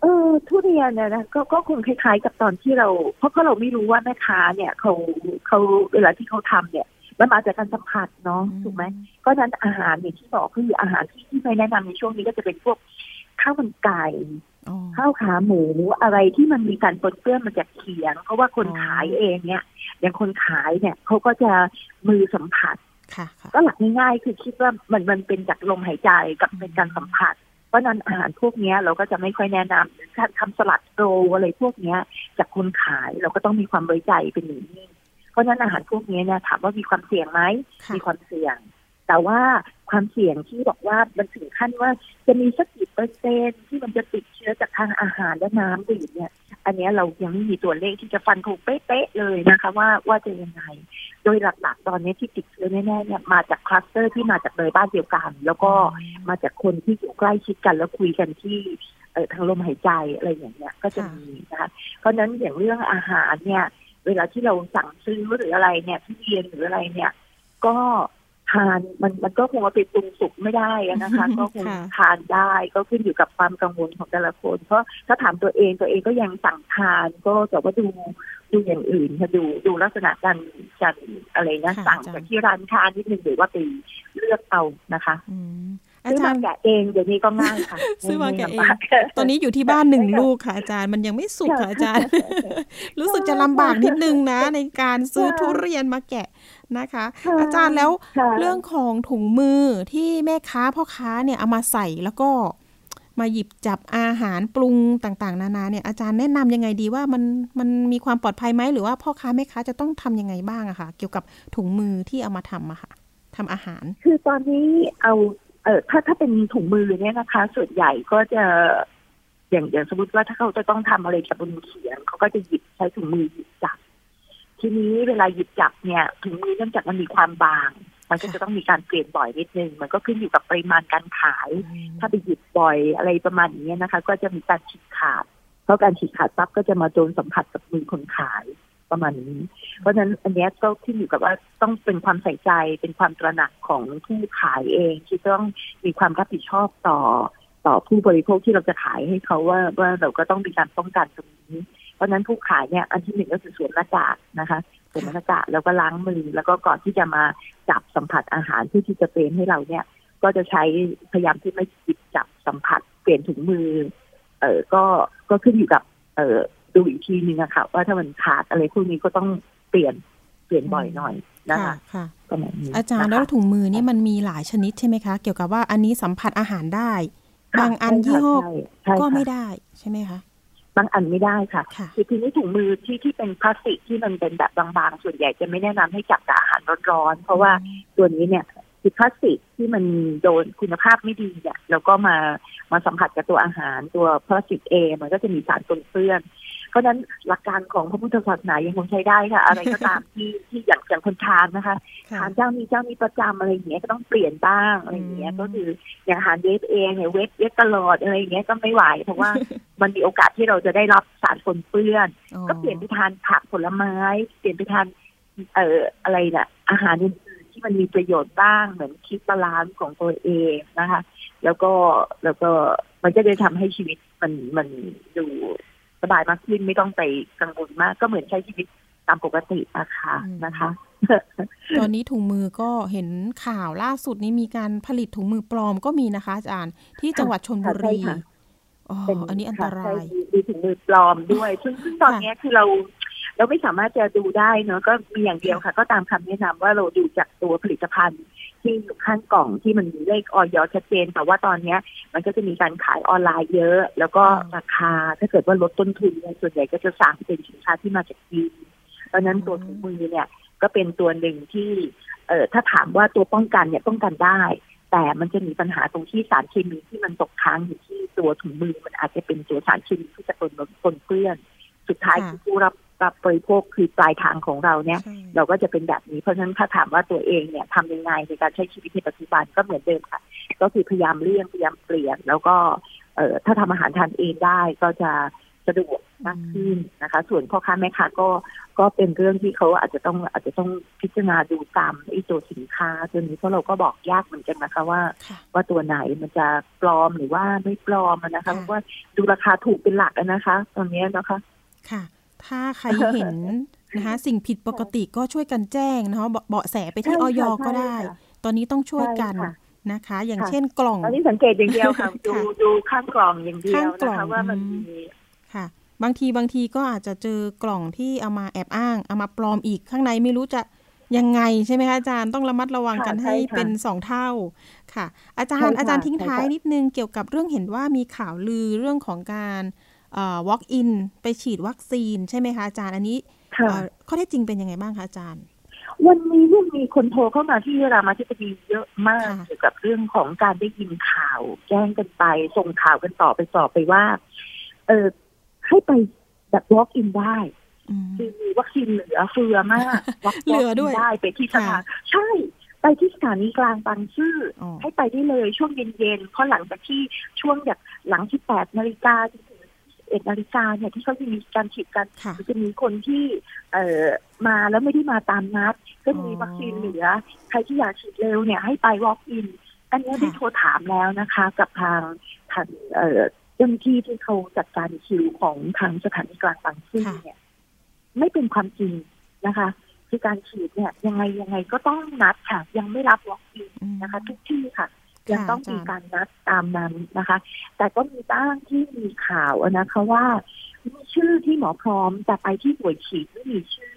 เออทุเรียนเนี่ยนะก็ก็คงคล้ายๆกับตอนที่เรา เพราะเพราะเราไม่รู้ว่าแม่ค้าเนี่ยเขาเขาเวลาที่เขาทำเนี่ย มันมาจากการสัมผัสเนาะถูกไหมก็นั้นอาหารอย่างที่บอกคืออาหารที่ที่ไม่แนะนำในช่วงนี้ก็จะเป็นพวกข้าวมันไก่ข้าวขาหมูอะไรที่มันมีการปนเปื้อนมาจากเขียงเพราะว่าคนขายเองเนี่ยอย่างคนขายเนี่ยเขาก็จะมือสัมผัสก็หลักง่ายๆคือคิดว่ามันมันเป็นจากลมหายใจกับเป็นการสัมผัส เพราะนั้นอาหารพวกนี้เราก็จะไม่ค่อยแนะนำการทำสลัดโรอะไรพวกนี้จากคนขายเราก็ต้องมีความไว้ใจเป็นหนึ่ง เพราะนั้นอาหารพวกนี้เนี่ยถามว่ามีความเสี่ยงไหมมีความเสี่ยง แต่ว่าความเสี่ยงที่บอกว่ามันถึงขั้นว่าจะมีสักกี่เปอร์เซ็นต์ที่มันจะติดเชื้อจากทางอาหารและน้ำดื่มเนี่ย อันนี้เรายังไม่มีตัวเลขที่จะฟันธงเป๊ะๆเลยนะคะ ว่าว่าจะยังไง โดยหลักๆ ตอนนี้ที่ติดเชื้อแน่ๆเนี่ยมาจากคลัสเตอร์ที่มาจากเลยบ้านเดียวกัน แล้วก็มาจากคนที่อยู่ใกล้ชิดกันแล้วคุยกันที่เออทางลมหายใจอะไรอย่างเงี้ยก็จะมีนะคะเพราะนั้นอย่างเรื่องอาหารเนี่ย เวลาที่เราสั่งซื้อหรืออะไรเนี่ยที่เรียนหรืออะไรเนี่ย ก็ทานมันมันก็คงว่าไปปรุงสุกไม่ได้นะคะ ก็คงทานได้ก็ขึ้นอยู่กับความกังวลของแต่ละคน เพราะถ้าถามตัวเองตัวเองก็ยังสั่งทานก็แต่ว่าดูดูอย่างอื่นค่ะดูดูลักษณะการการอะไรนะสั่งจากที่ร้านค้านิดนึงหรือว่าไปเลือกเอานะคะ ซื้อมาแกะเองเดี๋ยวนี้ก็ง่ายค่ะ ซื้อมาแกะเอง ตอนนี้อยู่ที่บ้านหนึ่งลูกค่ะอาจารย์มันยังไม่สุกค่ะอาจารย์ รู้สึกจะลำบากนิดนึงนะ ในการซื้อทุเรียนมาแกะนะคะ อาจารย์แล้วเรื่องของถุงมือที่แม่ค้าพ่อค้าเนี่ยเอามาใส่แล้วก็มาหยิบจับอาหารปรุงต่างๆ นานาเนี่ยอาจารย์แนะนํำยังไงดีว่ามันมันมีความปลอดภัยไหมหรือว่าพ่อค้าแม่ค้าจะต้องทํำยังไงบ้างอะค่ะ เกี่ยวกับถุงมือที่เอามาทำอะค่ะทำอาหาร คือตอนนี้เอา เออถ้าถ้าเป็นถุงมือเนี่ยนะคะ ส่วนใหญ่ก็จะอย่างอย่างสมมติว่าถ้าเขาจะต้องทำอะไรกับบนเขียงเขาก็จะหยิบใช้ถุงมือหยิบจับ ทีนี้เวลาหยิบจับเนี่ยถุงมือเนื่องจากมันมีความบาง มันก็จะต้องมีการเปลี่ยนบ่อยนิดนึง มันก็ขึ้นอยู่กับปริมาณการขาย ถ้าไปหยิบบ่อยอะไรประมาณนี้นะคะ ก็จะมีการฉีกขาด เพราะการฉีกขาดซับก็จะมาโดนสัมผัสกับมือคนขาย ประมาณนี้ เพราะฉะนั้นอันนี้ก็ขึ้นอยู่กับว่าต้องเป็นความใส่ใจเป็นความตระหนักของผู้ขายเองที่ต้องมีความรับผิดชอบต่อต่อผู้บริโภคที่เราจะขายให้เขาว่าว่าเราก็ต้องมีการป้องกันตรงนี้ เพราะนั้นผู้ขายเนี่ยอันที่หนึ่งก็คือสวมหน้ากากนะคะสวมหน้ากากแล้วก็ล้างมือ แล้วก็ก่อนที่จะมาจับสัมผัสอาหารที่ที่จะเป็นให้เราเนี่ย ก็จะใช้พยายามที่ไม่จิบจับสัมผัสเปลี่ยนถุงมือ เออก็ก็ขึ้นอยู่กับเออ ดูอีกทีนึงอะค่ะ ว่าถ้ามันขาดอะไรพวกนี้ก็ต้องเปลี่ยนเปลี่ยนบ่อยหน่อยนะคะค่ะอาจารย์แล้วถุงมือนี่มันมีหลายชนิดใช่ไหมคะ เกี่ยวกับว่าอันนี้สัมผัสอาหารได้ บางอันยี่ห้อก็ไม่ได้ใช่ไหมคะบางอันไม่ได้ค่ะคือทีนี้ถุงมือที่ที่เป็นพลาสติกที่มันเป็นแบบบางๆ ส่วนใหญ่จะไม่แนะนำให้จับกับอาหารร้อนๆ เพราะว่าตัวนี้เนี่ยคือพลาสติกที่มันโดนคุณภาพไม่ดีเนี่ยแล้วก็มามาสัมผัสกับตัวอาหารตัวพลาสติกเอมันก็จะมีสารปนเปื้อน เพราะนั้นหลักการของพระพุทธศาสนายังคงใช้ได้ค่ะ อะไรก็ตามที่ที่อย่างอย่างคนทานนะคะทานเจ้ามีเจ้ามีประจำอะไรอย่างเงี้ยก็ต้องเปลี่ยนบ้างอะไรอย่างเงี้ยก็คืออย่างอาหารเวฟเองเนี่ยเวฟเวฟตลอดอะไรอย่างเงี้ยก็ไม่ไหว เพราะว่ามันมีโอกาสที่เราจะได้รับสารปนเปื้อน ก็เปลี่ยนไปทานผักผลไม้ เปลี่ยนไปทานเอ่ออะไรน่ะ อาหารอื่นๆที่มันมีประโยชน์บ้างเหมือนคิด balance ของตัวเองนะคะ แล้วก็แล้วก็มันจะได้ทำให้ชีวิตมันมันดู สบายมากขึ้นไม่ต้องไปกังวลมากก็เหมือนใช้ชีวิตตามปกตินะคะนะคะ ตอนนี้ถุงมือก็เห็นข่าวล่าสุดนี้มีการผลิตถุงมือปลอมก็มีนะคะอาจารย์ ที่จังหวัดชนบุรีอ๋ออันนี้อันตรายมีถุงมือปลอมด้วย ซึ่งตอนนี้คือเราเราไม่สามารถจะดูได้เนาะก็มีอย่างเดียวค่ะ ก็ตามคำแนะนำว่าเราดูจากตัวผลิตภัณฑ์ ที่ข้างกล่องที่มันมีเลขออยชัดเจน แต่ว่าตอนเนี้ย มันก็จะมีการขายออนไลน์เยอะ แล้วก็ราคาถ้าเกิดว่าลดต้นทุนเนี่ยส่วนใหญ่ก็จะสั่งเป็นสินค้าที่มาจากจีนเพราะนั้นตัวถุงมือเนี่ยก็เป็นตัวหนึ่งที่เอ่อถ้าถามว่าตัวป้องกันเนี่ยป้องกันได้ แต่มันจะมีปัญหาตรงที่สารเคมีที่มันตกค้างอยู่ที่ตัวถุงมือมันอาจจะเป็นตัวสารเคมีที่จะปนปนเปื้อน สุดท้ายคือผู้รับ รับบริโภคคือปลายทางของเราเนี่ย เราก็จะเป็นแบบนี้เพราะฉะนั้นถ้าถามว่าตัวเองเนี่ยทำยังไงในการใช้ชีวิตในปัจจุบันก็เหมือนเดิมค่ะ ก็คือพยายามเลี่ยงพยายามเปลี่ยน แล้วก็เอ่อถ้าทำอาหารทานเองได้ก็จะสะดวกมากขึ้นนะคะ ส่วนพ่อค้าแม่ค้าก็ก็เป็นเรื่องที่เขาอาจจะต้องอาจจะต้องพิจารณาดูตามไอ้ตัวสินค้าตัวนี้เพราะเราก็บอกยากเหมือนกันนะคะว่า ว่าตัวไหนมันจะปลอมหรือว่าไม่ปลอมนะคะเพราะว่าดูราคาถูกเป็นหลักนะคะตอนนี้นะคะ ค่ะ ถ้าใครเห็นนะคะสิ่งผิดปกติก็ช่วยกันแจ้งนะคะเบาะแสไปที่ออยก็ได้ ตอนนี้ต้องช่วยกันนะคะ อย่างเช่นกล่องตอนนี้สังเกตอย่างเดียวค่ะดูดูข้างกล่องอย่างเดียวนะคะว่ามันมีค่ะ บางทีบางทีก็อาจจะเจอกล่องที่เอามาแอบอ้าง เอามาปลอมอีกข้างในไม่รู้จะยังไงใช่ไหมคะอาจารย์ต้องระมัดระวังกันให้เป็นสองเท่าค่ะ อาจารย์อาจารย์ทิ้งท้ายนิดนึงเกี่ยวกับเรื่องเห็นว่ามีข่าวลือเรื่องของการ walk in ไปฉีดวัคซีนใช่ไหมคะอาจารย์อันนี้ข้อเท็จจริงเป็นยังไงบ้างคะอาจารย์ วันนี้เนี่ยมีคนโทรเข้ามาที่รามาธิบดีเยอะมากเกี่ยวกับเรื่องของการได้ยินข่าวแจ้งกันไป ส่งข่าวกันต่อไปต่อไปว่า เออให้ไปแบบ walk in ได้คือมีวัคซีนเหลือเฟือมากเหลือด้วยได้ไปที่สถานใช่ ไปที่สถานีกลางบางซื่อให้ไปได้เลยช่วงเย็นๆเพราะหลังจากที่ช่วงจากหลังที่แปดนาฬิกาจน ถึงเอ็ดนาฬิกาเนี่ยที่เขาจะมีการฉีดกันจะมีคนที่เอ่อมาแล้วไม่ได้มาตามนัด ก็มีวัคซีนเหลือ ใครที่อยากฉีดเร็วเนี่ยให้ไป walk in อันนี้ได้โทรถามแล้วนะคะ กับทางทางเอ่อเจ้าหน้าที่ที่เขาจัดการคิวของทางสถานีกลางบางซื่อเนี่ย ไม่เป็นความจริงนะคะ คือการฉีดเนี่ยยังไงยังไงก็ต้องนัดค่ะ ยังไม่รับวอล์กอินนะคะ ทุกที่ค่ะ ยังต้องมีการนัดตามนั้นนะคะ แต่ก็มีบ้างที่มีข่าวนะคะว่ามีชื่อที่หมอพร้อมแต่ไปที่หน่วยฉีดไม่มีชื่อ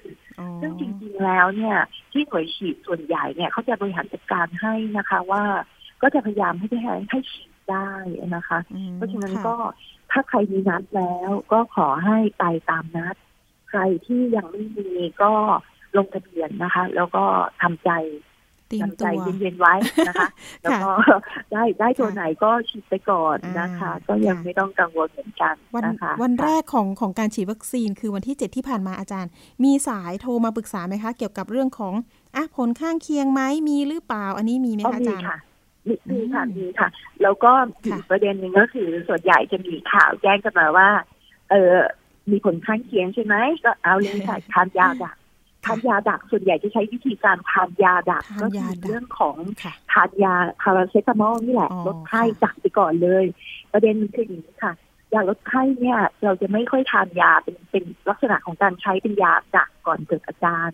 ซึ่งจริงๆแล้วเนี่ย ที่หน่วยฉีดส่วนใหญ่เนี่ยเขาจะบริหารจัดการให้นะคะ ว่าก็จะพยายามให้ให้ให้ฉีดได้นะคะ เพราะฉะนั้นก็ถ้าใครมีนัดแล้วก็ขอให้ไปตามนัด ใครที่ยังไม่มีก็ลงทะเบียนนะคะ แล้วก็ทำใจ ทำใจเย็นๆไว้นะคะ แล้วก็ได้ได้ตัวไหนก็ฉีดไปก่อนนะคะ ก็ยังไม่ต้องกังวลเหมือนกันนะคะวันแรกของของการฉีดวัคซีนคือวันที่เจ็ดที่ผ่านมาอาจารย์ มีสายโทรมาปรึกษาไหมคะ เกี่ยวกับเรื่องของอะผลข้างเคียงไหมมีหรือเปล่า อันนี้มีไหมคะอาจารย์มีค่ะมีค่ะ แล้วก็อีกประเด็นหนึ่งก็คือส่วนใหญ่จะมีข่าวแจ้งกันมาว่า เออมีผลข้างเคียงใช่ไหมก็เอาเลยใส่ทานยาดัก ทานยาดักส่วนใหญ่จะใช้วิธีการทานยาดักก็คือเรื่องของทานยาพาราเซตามอลนี่แหละลดไข้จักไปก่อนเลย ประเด็นคืออย่างนี้ค่ะยาลดไข้เนี่ย เราจะไม่ค่อยทานยาเป็นเป็นลักษณะของการใช้เป็นยาดักก่อนเกิดอาการ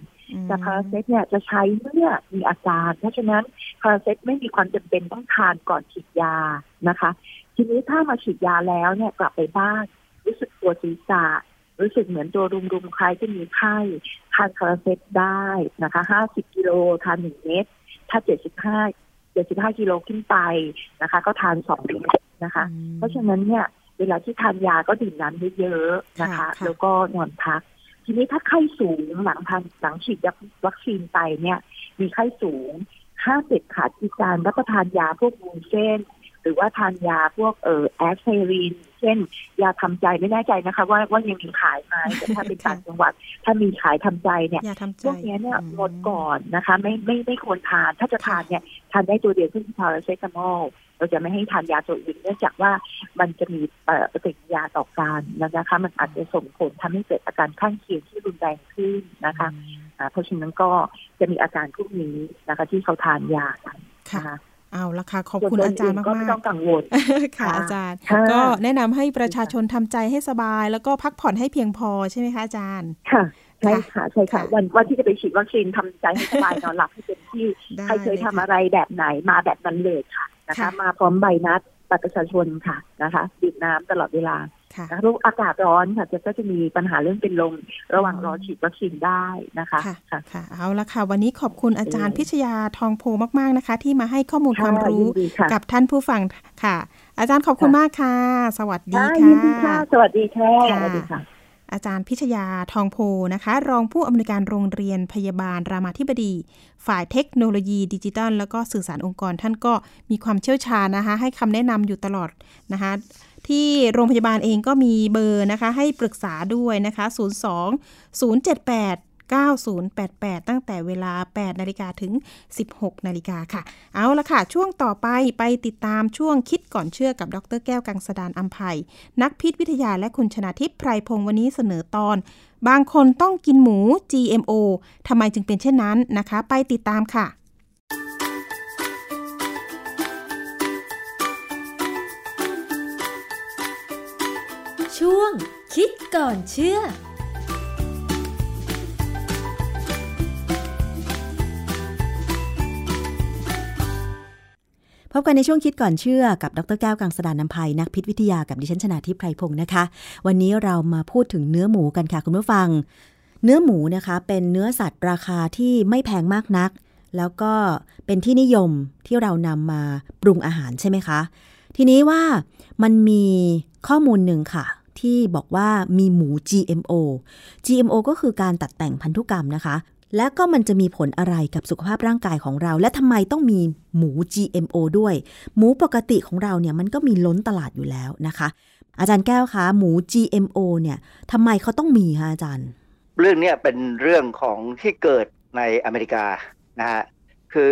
แต่พาราเซตเนี่ยจะใช้เมื่อมีอาการ เพราะฉะนั้นพาราเซตไม่มีความจำเป็นต้องทานก่อนฉีดยานะคะ ทีนี้ถ้ามาฉีดยาแล้วเนี่ยกลับไปบ้านรู้สึกปวดศีรษะ รู้สึกเหมือนตัวรุมๆคล้ายจะมีไข้ทานคาราเซตได้นะคะห้าสิบกิโลทานหนึ่งเม็ดถ้าเจ็ดสิบห้าเจ็ดสิบห้ากิโลขึ้นไปนะคะ ก็ทานสองเม็ดนะคะ เพราะฉะนั้นเนี่ยเวลาที่ทานยาก็ดื่มน้ำเยอะๆนะคะ แล้วก็นอนพัก ทีนี้ถ้าไข้สูงหลังทานหลังฉีดวัคซีนไปเนี่ย มีไข้สูงห้าเด็ดขาดที่การรับประทานยาพวกบูเซนหรือว่าทานยาพวกเอ่อแอสไพริน เช่น ยาทำใจไม่แน่ใจนะคะ ว่าว่ายังมีขายไหมแต่ถ้าเป็นต่างจังหวัด ถ้ามีขายทำใจเนี่ยพวกนี้เนี่ยงดก่อนนะคะ ไม่ไม่ไม่ควรทาน ถ้าจะทานเนี่ยทานได้ตัวเดียวซึ่งพาราเซตามอลเราจะไม่ให้ทานยาตัวอื่นเนื่องจากว่ามันจะมีปฏิกิริยาต่อการนะคะ มันอาจจะส่งผลทำให้เกิดอาการข้างเคียงที่รุนแรงขึ้นนะคะเพราะฉะนั้นก็จะมีอาการพวกนี้นะคะ ที่เขาทานยาค่ะ เอาละค่ะ ขอบคุณอาจารย์มากๆก็ไม่ต้องกังวลค่ะอาจารย์ ก็แนะนำให้ประชาชนทำใจให้สบาย แล้วก็พักผ่อนให้เพียงพอใช่ไหมคะอาจารย์ ค่ะใช่ค่ะใช่ค่ะ วันวันที่จะไปฉีดวัคซีนทำใจให้สบายนอนหลับให้เต็มที่ใครเคยทำอะไรแบบไหนมาแบบนั้นเลยค่ะนะคะ มาพร้อมใบนัดบัตรประชาชนค่ะนะคะดื่มน้ำตลอดเวลา ค่ะแล้วอากาศร้อนค่ะจะก็จะมีปัญหาเรื่องเป็นลมระหว่างรอฉีดวัคซีนได้นะคะค่ะค่ะเอาละค่ะ วันนี้ขอบคุณอาจารย์พิชยาทองโพมาก ๆนะคะ ที่มาให้ข้อมูลความรู้กับท่านผู้ฟังค่ะ อาจารย์ขอบคุณมากค่ะ สวัสดีค่ะ สวัสดีค่ะสวัสดีค่ะอาจารย์พิชยาทองโพนะคะ รองผู้อำนวยการโรงเรียนพยาบาล รามาธิบดี ฝ่ายเทคโนโลยีดิจิทัล แล้วก็สื่อสารองค์กร ท่านก็มีความเชี่ยวชาญนะคะ ให้คำแนะนำอยู่ตลอดนะคะ ที่โรงพยาบาลเองก็มีเบอร์นะคะ ให้ปรึกษาด้วยนะคะ 02 078 9088 ตั้งแต่เวลา 8 นาฬิกาถึง 16 นาฬิกาค่ะ เอาละค่ะ ช่วงต่อไปไปติดตามช่วงคิดก่อนเชื่อกับดรแก้วกังสดานอัมภัย นักพิษวิทยาและคุณชนาทิพย์ไพรพงศ์วันนี้เสนอตอน บางคนต้องกินหมู GMO ทำไมจึงเป็นเช่นนั้นนะคะ ไปติดตามค่ะ คิดก่อนเชื่อพบกันในช่วงคิดก่อนเชื่อกับดรแก้วกังสดานนภัยนักพิษวิทยากับดิฉันชนาทิพไพรพงศ์นะคะ วันนี้เรามาพูดถึงเนื้อหมูกันค่ะคุณผู้ฟัง เนื้อหมูนะคะเป็นเนื้อสัตว์ราคาที่ไม่แพงมากนัก แล้วก็เป็นที่นิยมที่เรานำมาปรุงอาหารใช่ไหมคะ ทีนี้ว่ามันมีข้อมูลหนึ่งค่ะ ที่บอกว่ามีหมู GMO GMO ก็คือการตัดแต่งพันธุกรรมนะคะ และก็มันจะมีผลอะไรกับสุขภาพร่างกายของเรา และทำไมต้องมีหมู GMO ด้วย หมูปกติของเราเนี่ยมันก็มีล้นตลาดอยู่แล้วนะคะ อาจารย์แก้วคะหมู GMO เนี่ยทำไมเขาต้องมีคะอาจารย์ เรื่องนี้เป็นเรื่องของที่เกิดในอเมริกานะฮะคือ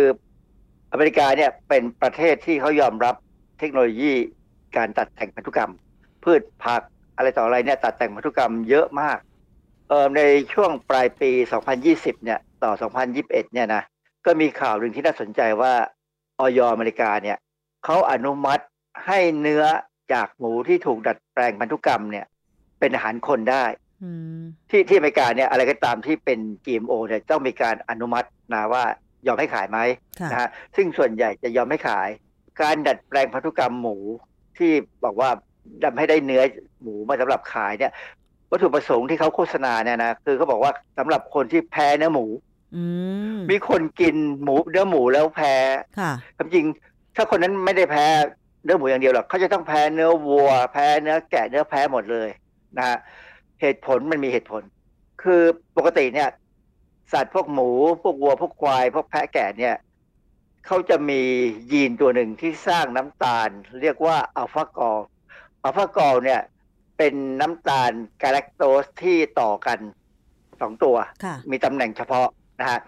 อเมริกาเนี่ยเป็นประเทศที่เขายอมรับเทคโนโลยีการตัดแต่งพันธุกรรม พืชผัก อะไรต่ออะไรเนี่ยตัดแต่งพันธุกรรมเยอะมากเออในช่วงปลายปี 2020 เนี่ยต่อ 2021 เนี่ยนะก็มีข่าวหนึ่งที่น่าสนใจว่าออยอเมริกาเนี่ยเขาอนุมัติให้เนื้อจากหมูที่ถูกดัดแปลงพันธุกรรมเนี่ย เป็นอาหารคนได้ที่ที่อเมริกาเนี่ยอะไรก็ตามที่เป็น GMO เนี่ยต้องมีการอนุมัตินะว่ายอมให้ขายไหมนะฮะซึ่งส่วนใหญ่จะยอมให้ขาย การดัดแปลงพันธุกรรมหมูที่บอกว่า ทำให้ได้เนื้อหมูมาสำหรับขายเนี่ยวัตถุประสงค์ที่เขาโฆษณาเนี่ยนะคือเขาบอกว่าสำหรับคนที่แพ้เนื้อหมูมีคนกินหมูเนื้อหมูแล้วแพ้ความจริง ถ้าคนนั้นไม่ได้แพ้เนื้อหมูอย่างเดียวหรอกเขาจะต้องแพ้เนื้อวัว แพ้เนื้อแกะเนื้อแพ้หมดเลยนะฮะเหตุผลมันมีเหตุผล คือปกติเนี่ย สัตว์พวกหมูพวกวัวพวกควาย พวกแพะแกะเนี่ยเขาจะมียีนตัวหนึ่งที่สร้างน้ำตาล เรียกว่าอัลฟากอล อัลฟากอลเนี่ย เป็นน้ำตาลกาแลคโตสที่ต่อกันสองตัว มีตำแหน่งเฉพาะนะฮะ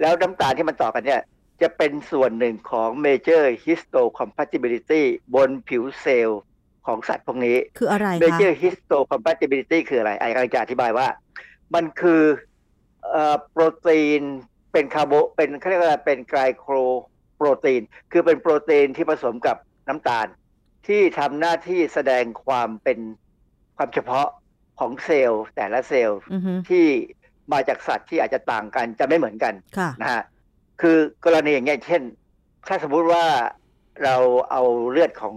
แล้วน้ำตาลที่มันต่อกันเนี่ยจะเป็นส่วนหนึ่งของ major histocompatibility บนผิวเซลล์ของสัตว์พวกนี้ คืออะไรคะ major histocompatibility คืออะไรไอ้กำลังจะอธิบายว่า มันคือโปรตีนเป็นคาร์โบเป็นเขาเรียกว่าเป็นไกลโครโปรตีน คือเป็นโปรตีนที่ผสมกับน้ำตาล ที่ทำหน้าที่แสดงความเป็นความเฉพาะของเซลล์แต่ละเซลล์ที่มาจากสัตว์ที่อาจจะต่างกันจะไม่เหมือนกันนะฮะคือกรณีอย่างเงี้ยเช่น ถ้าสมมุติว่าเราเอาเลือดของ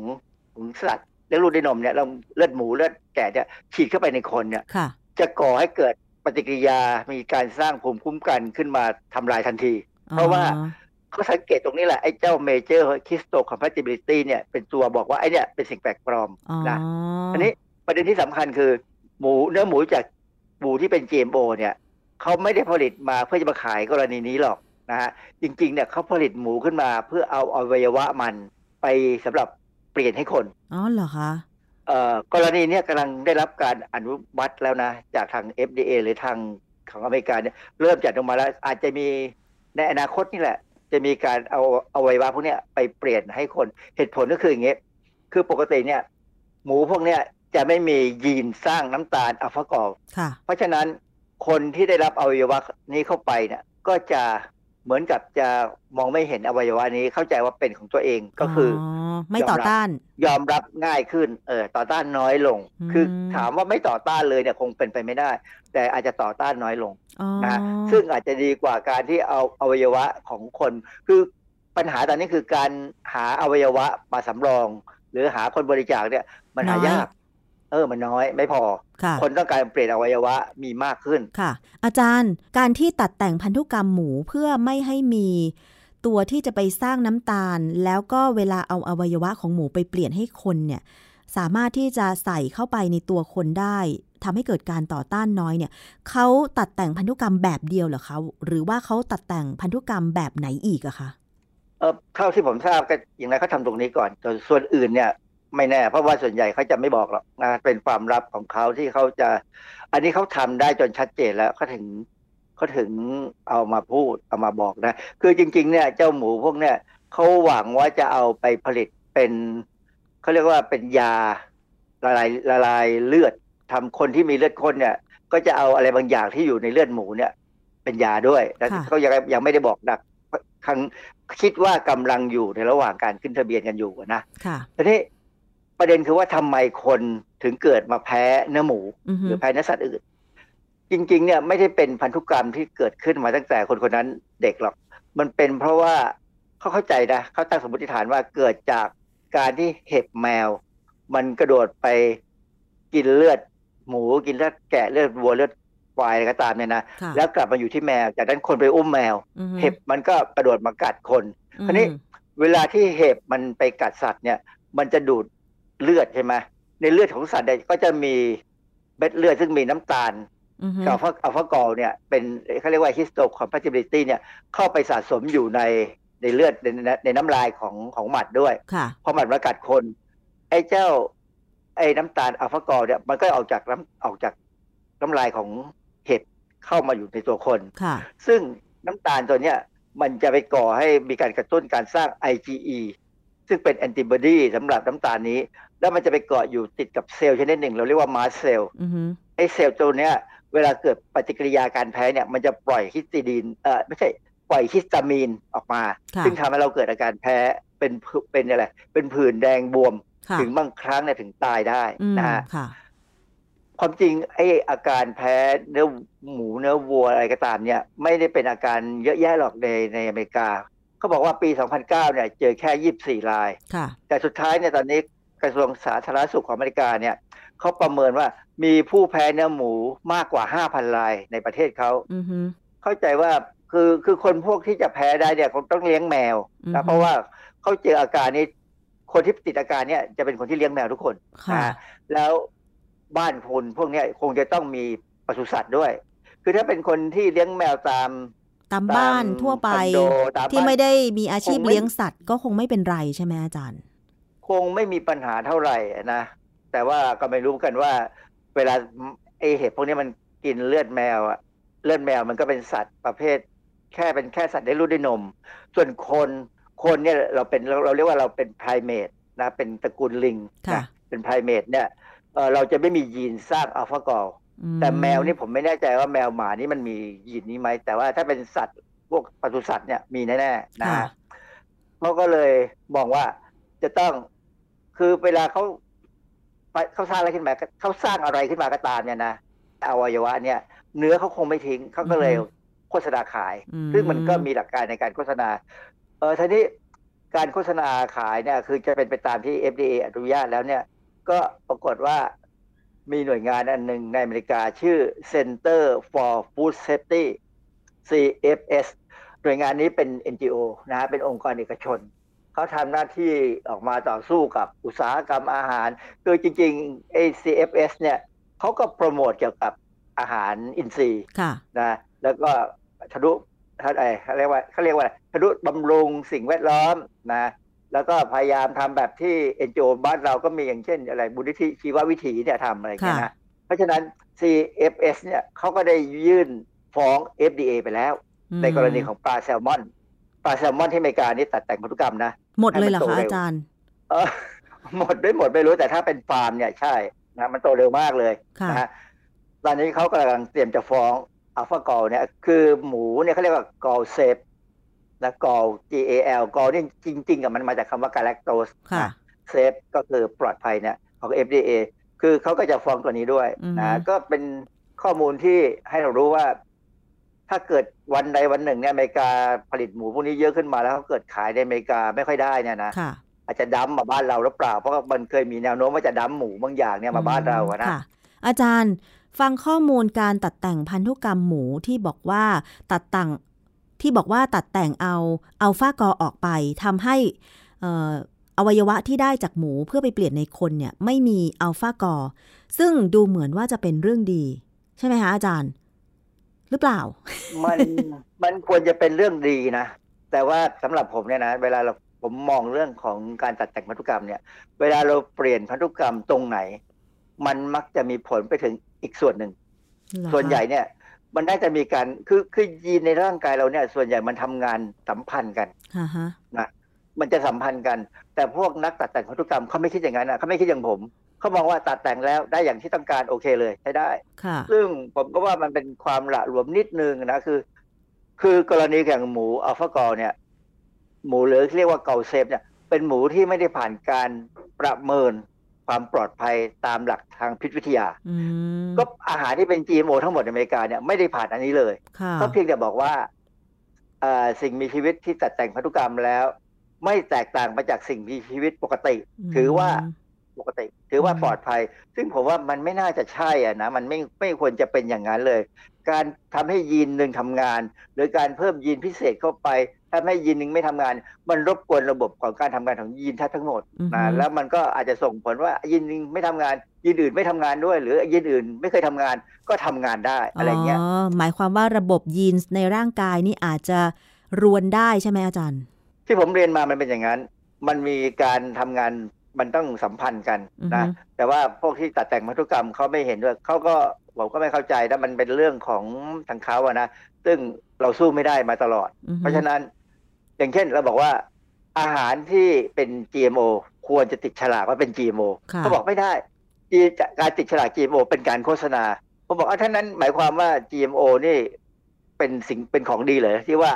ของสัตว์เลือดลูกด้วยนมเนี่ยเราเลือดหมูเลือดแกะเนี่ยฉีดเข้าไปในคนเนี่ยจะก่อให้เกิดปฏิกิริยามีการสร้างภูมิคุ้มกันขึ้นมาทำลายทันที เพราะว่า เขาสังเกตตรงนี้แหละ ไอ้เจ้า major histocompatibility เนี่ยเป็นตัวบอกว่าไอ้เนี่ยเป็นสิ่งแปลกปลอมนะอันนี้ประเด็นที่สำคัญคือ หมูเนื้อหมูจากหมูที่เป็น GMO เนี่ยเขาไม่ได้ผลิตมาเพื่อจะมาขายกรณีนี้หรอกนะฮะจริงๆเนี่ยเขาผลิตหมูขึ้นมาเพื่อเอาอวัยวะมันไปสำหรับเปลี่ยนให้คน อ๋อเหรอคะกรณีนี้กำลังได้รับการอนุมัติแล้วนะ จากทาง FDA หรือทางของอเมริกาเนี่ยเริ่มจัดออกมาแล้วอาจจะมีในอนาคตนี่แหละ จะมีการเอาเอาไว้ว่าพวกนี้ไปเปลี่ยนให้คนเหตุผลก็คืออย่างเงี้ยคือปกติเนี่ย หมูพวกเนี้ยจะไม่มียีนสร้างน้ำตาลอัลฟากอลเพราะฉะนั้นคนที่ได้รับอวัยวะนี้เข้าไปเนี่ยก็จะ เหมือนกับจะมองไม่เห็นอวัยวะนี้เข้าใจว่าเป็นของตัวเองก็คืออไม่ต่อต้าน ยอมรับง่ายขึ้นเออต่อต้านน้อยลง คือถามว่าไม่ต่อต้านเลยเนี่ยคงเป็นไปไม่ได้ แต่อาจจะต่อต้านน้อยลงนะซึ่งอาจจะดีกว่าการที่เอาอวัยวะของคน คือปัญหาตอนนี้คือการหาอวัยวะมาสำรอง หรือหาคนบริจาคเนี่ยมันหายาก เออมันน้อยไม่พอ คนต้องการเปลี่ยนอวัยวะมีมากขึ้นค่ะ อาจารย์การที่ตัดแต่งพันธุกรรมหมูเพื่อไม่ให้มีตัวที่จะไปสร้างน้ำตาล แล้วก็เวลาเอาอวัยวะของหมูไปเปลี่ยนให้คนเนี่ยสามารถที่จะใส่เข้าไปในตัวคนได้ทำให้เกิดการต่อต้านน้อยเนี่ยเขาตัดแต่งพันธุกรรมแบบเดียวเหรอคะหรือว่าเขาตัดแต่งพันธุกรรมแบบไหนอีกอะคะเออเท่าที่ผมทราบก็อย่างไรเขาทำตรงนี้ก่อนส่วนอื่นเนี่ย ไม่แน่ เพราะว่าส่วนใหญ่เขาจะไม่บอกหรอกนะเป็นความลับของเขาที่เขาจะ อันนี้เขาทำได้จนชัดเจนแล้วเขาถึงเขาถึงเอามาพูดเอามาบอกนะ คือจริง ๆ เนี่ย เจ้าหมูพวกเนี่ยเขาหวังว่าจะเอาไปผลิตเป็นเขาเรียกว่าเป็นยาละลายละลายเลือดทำคนที่มีเลือดข้นเนี่ย ก็จะเอาอะไรบางอย่างที่อยู่ในเลือดหมูเนี่ย เป็นยาด้วยแต่เขายังยังไม่ได้บอกดักครั้งคิดว่ากำลังอยู่ในระหว่างการขึ้นทะเบียนกันอยู่นะค่ะทีนี้ ประเด็นคือว่าทำไมคนถึงเกิดมาแพ้เนื้อหมู หรือแพ้เนื้อสัตว์อื่น จริง ๆ เนี่ยไม่ได้เป็นพันธุกรรมที่เกิดขึ้นมาตั้งแต่คนคนนั้นเด็กหรอก มันเป็นเพราะว่าเขาเข้าใจนะเขาตั้งสมมติฐานว่าเกิดจากการที่เห็บแมว มันกระโดดไปกินเลือดหมูกินเลือดแกะเลือดวัวเลือดควายอะไรก็ตามเนี่ยนะแล้วกลับมาอยู่ที่แมว จากนั้นคนไปอุ้มแมว เห็บมันก็กระโดดมากัดคนคราวนี้เวลาที่เห็บมันไปกัดสัตว์เนี่ย มันจะดูด เลือดใช่ไหมในเลือดของสัตว์เนี่ยก็จะมีเม็ดเลือดซึ่งมีน้ำตาลกับอัลฟากอลเนี่ยเป็นเขาเรียกว่า histocompatibility เนี่ยเข้าไปสะสมอยู่ในในเลือดในในน้ำลายของของหมัดด้วยพอหมัดมากัดคน ไอ้เจ้า ไอ้น้ำตาลอัลฟากอลเนี่ยมันก็ออกจากน้ำออกจากน้ำลายของเห็ดเข้ามาอยู่ในตัวคนค่ะ ซึ่งน้ำตาลตัวเนี้ยมันจะไปก่อให้มีการกระตุ้นการสร้าง IgE ซึ่งเป็นแอนติบอดีสำหรับน้ำตาลนี้ แล้วมันจะไปเกาะอยู่ติดกับเซลล์ชนิดหนึ่ง เราเรียกว่า mast cell ไอ้เซลล์ตัวเนี้ย เวลาเกิดปฏิกิริยาการแพ้เนี่ย มันจะปล่อย histidine เออไม่ใช่ปล่อย histamine ออกมา ซึ่งทำให้เราเกิดอาการแพ้เป็นเป็นอะไรเป็นผื่นแดงบวม ถึงบางครั้งเนี่ยถึงตายได้นะฮะความจริงไอ้อาการแพ้เนื้อหมูเนื้อวัวอะไรก็ตามเนี่ย ไม่ได้เป็นอาการเยอะแยะหรอกในในอเมริกา เขาบอกว่าปี 2009 เนี่ยเจอแค่ 24 ราย แต่สุดท้ายเนี่ยตอนนี้กระทรวงสาธารณสุขของอเมริกาเนี่ยเขาประเมินว่ามีผู้แพ้เนื้อหมูมากกว่า 5,000 รายในประเทศเขาเข้าใจว่าคือคือคนพวกที่จะแพ้ได้เนี่ยเขาต้องเลี้ยงแมวนะเพราะว่าเขาเจออาการนี้ คนที่ติดอาการเนี่ยจะเป็นคนที่เลี้ยงแมวทุกคนนะแล้วบ้านคนพวกนี้คงจะต้องมีปศุสัตว์ด้วย คือถ้าเป็นคนที่เลี้ยงแมวตาม ตามบ้านทั่วไป ที่ไม่ได้มีอาชีพเลี้ยงสัตว์ ก็คงไม่เป็นไรใช่ไหมอาจารย์ คงไม่มีปัญหาเท่าไหร่นะแต่ว่าก็ไม่รู้กันว่า เวลาไอเห็บพวกนี้มันกินเลือดแมวอะเลือดแมวมันก็เป็นสัตว์ประเภท แค่เป็นแค่สัตว์ได้รู้ได้นม ส่วนคนคนเนี่ยเราเป็นเราเรียกว่าเราเป็นไพรเมตนะเป็นตระกูลลิงนะเป็นไพรเมตเนี่ยเราจะไม่มียีนสร้างอัลฟากอล แต่แมวนี่ผมไม่แน่ใจว่าแมวหมานี่มันมียีนนี้ไหมแต่ว่าถ้าเป็นสัตว์พวกปศุสัตว์เนี่ยมีแน่ๆนะฮะเขาก็เลยมองว่าจะต้องคือเวลาเขาเขาสร้างอะไรขึ้นมาเขาสร้างอะไรขึ้นมาก็ตามเนี่ยนะอวัยวะเนี่ย เนื้อเขาคงไม่ทิ้งเขาก็เลยโฆษณาขาย ซึ่งมันก็มีหลักการในการโฆษณา เออทีนี้การโฆษณาขายเนี่ย คือจะเป็นไปตามที่ FDA อนุญาตแล้วเนี่ย ก็ปรากฏว่า มีหน่วยงานอันหนึ่งในอเมริกาชื่อ Center for Food Safety CFS หน่วยงานนี้เป็น NGO นะฮะเป็นองค์กรเอกชน เขาทำหน้าที่ออกมาต่อสู้กับอุตสาหกรรมอาหาร คือจริงๆ ACFS เนี่ยเขาก็โปรโมทเกี่ยวกับอาหารอินทรีย์นะแล้วก็ทะลุอะไรเขาเรียกว่าเขาเรียกว่าทะลุบำรุงสิ่งแวดล้อมนะ แล้วก็พยายามทำแบบที่เอ็นโจบ้านเราก็มีอย่างเช่นอะไรบุริธิชีววิถีเนี่ยทำอะไรอย่างเงี้ยนะเพราะฉะนั้น CFS เนี่ยเขาก็ได้ยื่นฟ้อง FDA ไปแล้ว ในกรณีของปลาแซลมอนปลาแซลมอนที่อเมริกานี่ตัดแต่งพันธุกรรมนะหมดเลยเหรอคะอาจารย์เออหมดไม่หมดไม่รู้แต่ถ้าเป็นฟาร์มเนี่ยใช่นะมันโตเร็วมากเลยนะฮะตอนนี้เขากำลังเตรียมจะฟ้อง alpha-gal เนี่ยคือหมูเนี่ยเขาเรียกว่า GalSafe นะกอล G A L กอลนี่จริง ๆ กับมันมาจากคำว่า galactose safe ก็คือปลอดภัยเนี่ยของ FDA คือเขาก็จะฟ้องตัวนี้ด้วยนะก็เป็นข้อมูลที่ให้เรารู้ว่า ถ้าเกิดวันใดวันหนึ่งเนี่ยอเมริกาผลิตหมูพวกนี้เยอะขึ้นมาแล้วเขาเกิดขายในอเมริกาไม่ค่อยได้เนี่ยนะอาจจะดั้มมาบ้านเราหรือเปล่า เพราะมันเคยมีแนวโน้มว่าจะดั้มหมูบางอย่างเนี่ยมาบ้านเราอะนะอาจารย์ฟังข้อมูลการตัดแต่งพันธุกรรมหมูที่บอกว่าตัดแต่ง ที่บอกว่าตัดแต่งเอาอัลฟากอออกไปทำให้อวัยวะที่ได้จากหมูเพื่อไปเปลี่ยนในคนเนี่ยไม่มีอัลฟากอซึ่งดูเหมือนว่าจะเป็นเรื่องดี ใช่ไหมคะอาจารย์ หรือเปล่า มันมันควรจะเป็นเรื่องดีนะแต่ว่าสำหรับผมเนี่ยนะเวลาเราผมมองเรื่องของการตัดแต่งพันธุกรรมเนี่ย เวลาเราเปลี่ยนพันธุกรรมตรงไหน มันมักจะมีผลไปถึงอีกส่วนหนึ่ง ส่วนใหญ่เนี่ย มันน่าจะมีการคือคือยีนในร่างกายเราเนี่ย ส่วนใหญ่มันทำงานสัมพันธ์กันนะมันจะสัมพันธ์กัน แต่พวกนักตัดแต่งพันธุกรรมเขาไม่คิดอย่างนั้นนะเขาไม่คิดอย่างผมเขามองว่าตัดแต่งแล้วได้อย่างที่ต้องการโอเคเลยใช้ได้ ซึ่งผมก็ว่ามันเป็นความละหลวมนิดนึงนะคือ คือกรณีอย่างหมูอัลฟากอเนี่ย หมูหรือเรียกว่าเกาเซฟเนี่ยเป็นหมูที่ไม่ได้ผ่านการประเมิน ความปลอดภัยตามหลักทางพิษวิทยา ก็อาหารที่เป็น GMO ทั้งหมดในอเมริกาเนี่ยไม่ได้ผ่านอันนี้เลยเขาเพียงแต่บอกว่าสิ่งมีชีวิตที่ตัดแต่งพันธุกรรมแล้ว ไม่แตกต่างไปจากสิ่งมีชีวิตปกติ ถือว่าปกติ ถือว่าปลอดภัย ซึ่งผมว่ามันไม่น่าจะใช่อะนะมันไม่ไม่ควรจะเป็นอย่างนั้นเลย การทำให้ยีนหนึ่งทำงาน หรือการเพิ่มยีนพิเศษเข้าไป ถ้าไม่ยีนหนึ่งไม่ทำงาน มันรบกวนระบบของการทำงานของยีนทั้งหมดนะแล้วมันก็อาจจะส่งผลว่ายีนหนึ่งไม่ทำงานยีนอื่นไม่ทำงานด้วย หรือยีนอื่นไม่เคยทำงานก็ทำงานได้อะไรเงี้ยหมายความว่าระบบยีนในร่างกายนี่อาจจะรวนได้ใช่ไหมอาจารย์ ที่ผมเรียนมามันเป็นอย่างนั้น มันมีการทำงานมันต้องสัมพันธ์กันนะแต่ว่าพวกที่ตัดแต่งพันธุกรรมเขาไม่เห็นด้วยเขาก็ผมก็ไม่เข้าใจนะมันเป็นเรื่องของทางเขาอะนะซึ่งเราสู้ไม่ได้มาตลอด เพราะฉะนั้น อย่างเช่นเราบอกว่าอาหารที่เป็น GMO ควรจะติดฉลากว่าเป็น GMO เขาบอกไม่ได้การติดฉลาก GMO เป็นการโฆษณาผมบอกว่าท่านั้นหมายความว่า GMO นี่เป็นสิ่งเป็นของดีเลยที่ว่า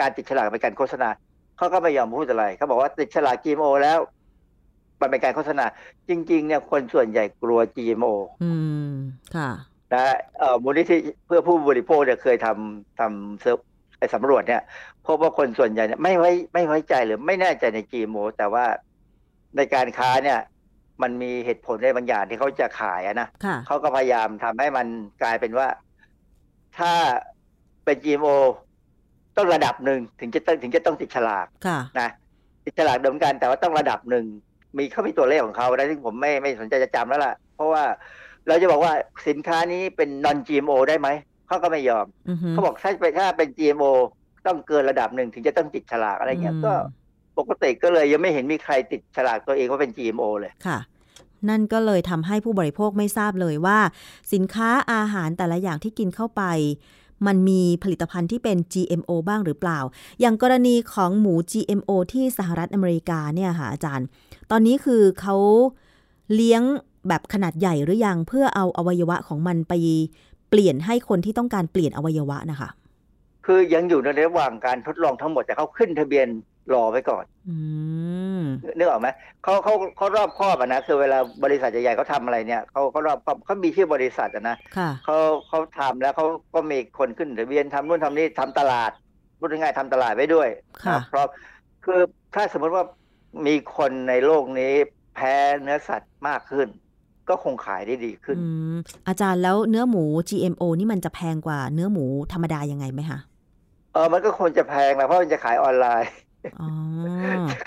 การติดฉลากเป็นการโฆษณาเขาก็ไม่ยอมพูดอะไรเขาบอกว่าติดฉลาก GMO แล้วมันเป็นการโฆษณา จริง ๆ เนี่ยคนส่วนใหญ่กลัว GMO อืมค่ะนะเอ่อมูลนิธิเพื่อผู้บริโภคเนี่ยเคยทำทำเซิร์ฟ ไอสำรวจเนี่ยพบว่าคนส่วนใหญ่เนี่ยไม่ไว้ไม่ไว้ใจหรือไม่แน่ใจใน GMO แต่ว่าในการค้าเนี่ย มันมีเหตุผลในบางอย่างที่เขาจะขายนะเขาก็พยายามทำให้มันกลายเป็นว่า ถ้าเป็น GMO ต้องระดับหนึ่งถึงจะถึงจะต้องติดฉลากนะติดฉลากเดิมกัน แต่ว่าต้องระดับหนึ่งมีเขามีตัวเลขของเขาได้ซึ่งผมไม่ไม่สนใจจะจำแล้วล่ะ เพราะว่าเราจะบอกว่าสินค้านี้เป็น non GMO ได้ไหม เขาก็ไม่ยอมเขาบอกถ้าเป็นถ้าเป็น GMO ต้องเกินระดับหนึ่งถึงจะต้องติดฉลากอะไรเงี้ยก็ปกติก็เลยยังไม่เห็นมีใครติดฉลากตัวเองว่าเป็น GMO เลยค่ะ นั่นก็เลยทำให้ผู้บริโภคไม่ทราบเลยว่า สินค้าอาหารแต่ละอย่างที่กินเข้าไป มันมีผลิตภัณฑ์ที่เป็น GMO บ้างหรือเปล่า อย่างกรณีของหมู GMO ที่สหรัฐอเมริกาเนี่ยค่ะอาจารย์ ตอนนี้คือเขาเลี้ยงแบบขนาดใหญ่หรือยังเพื่อเอาอวัยวะของมันไป เปลี่ยนให้คนที่ต้องการเปลี่ยนอวัยวะนะคะ คือยังอยู่ในระหว่างการทดลองทั้งหมดแต่เขาขึ้นทะเบียนรอไว้ก่อนนึกออกไหมเขาเขาเขารอบครอบนะคือเวลาบริษัทใหญ่ๆเขาทาอะไรเนี่ยเขาเขารอบครอบเขามีชื่อบริษัทนะเขาเขาทำแล้วเขาก็มีคนขึ้นทะเบียนทำนู่นทำนี่ทำตลาดพูดง่ายๆทำตลาดไว้ด้วยเพราะคือถ้าสมมติว่ามีคนในโลกนี้แพ้เนื้อสัตว์มากขึ้น ก็คงขายได้ดีขึ้น อาจารย์แล้วเนื้อหมู GMO นี่มันจะแพงกว่าเนื้อหมูธรรมดายังไงไหมคะเออมันก็ควรจะแพงแหละเพราะมันจะขายออนไลน์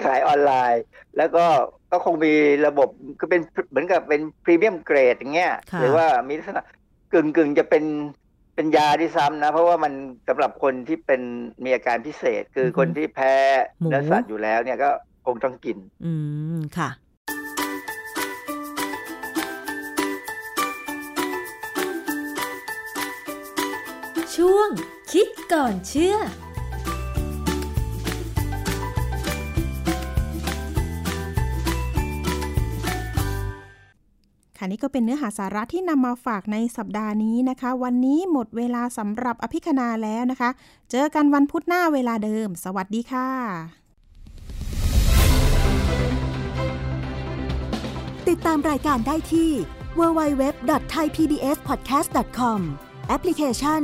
ขายออนไลน์ แล้วก็ก็คงมีระบบก็เป็นเหมือนกับเป็นพรีเมียมเกรดอย่างเงี้ยหรือว่ามีลักษณะกึ่งกึ่งจะเป็นเป็นยาที่ซ้ำนะ เพราะว่ามันสำหรับคนที่เป็นมีอาการพิเศษ คือคนที่แพ้เนื้อสัตว์อยู่แล้วเนี่ยก็คงต้องกิน อืมค่ะ ช่วง คิดก่อนเชื่อค่ะนี่ก็เป็นเนื้อหาสาระที่นำมาฝากในสัปดาห์นี้นะคะ วันนี้หมดเวลาสำหรับอภิคณาแล้วนะคะ เจอกันวันพุธหน้าเวลาเดิม สวัสดีค่ะ ติดตามรายการได้ที่ www.thaipbspodcast.com แอปพลิเคชัน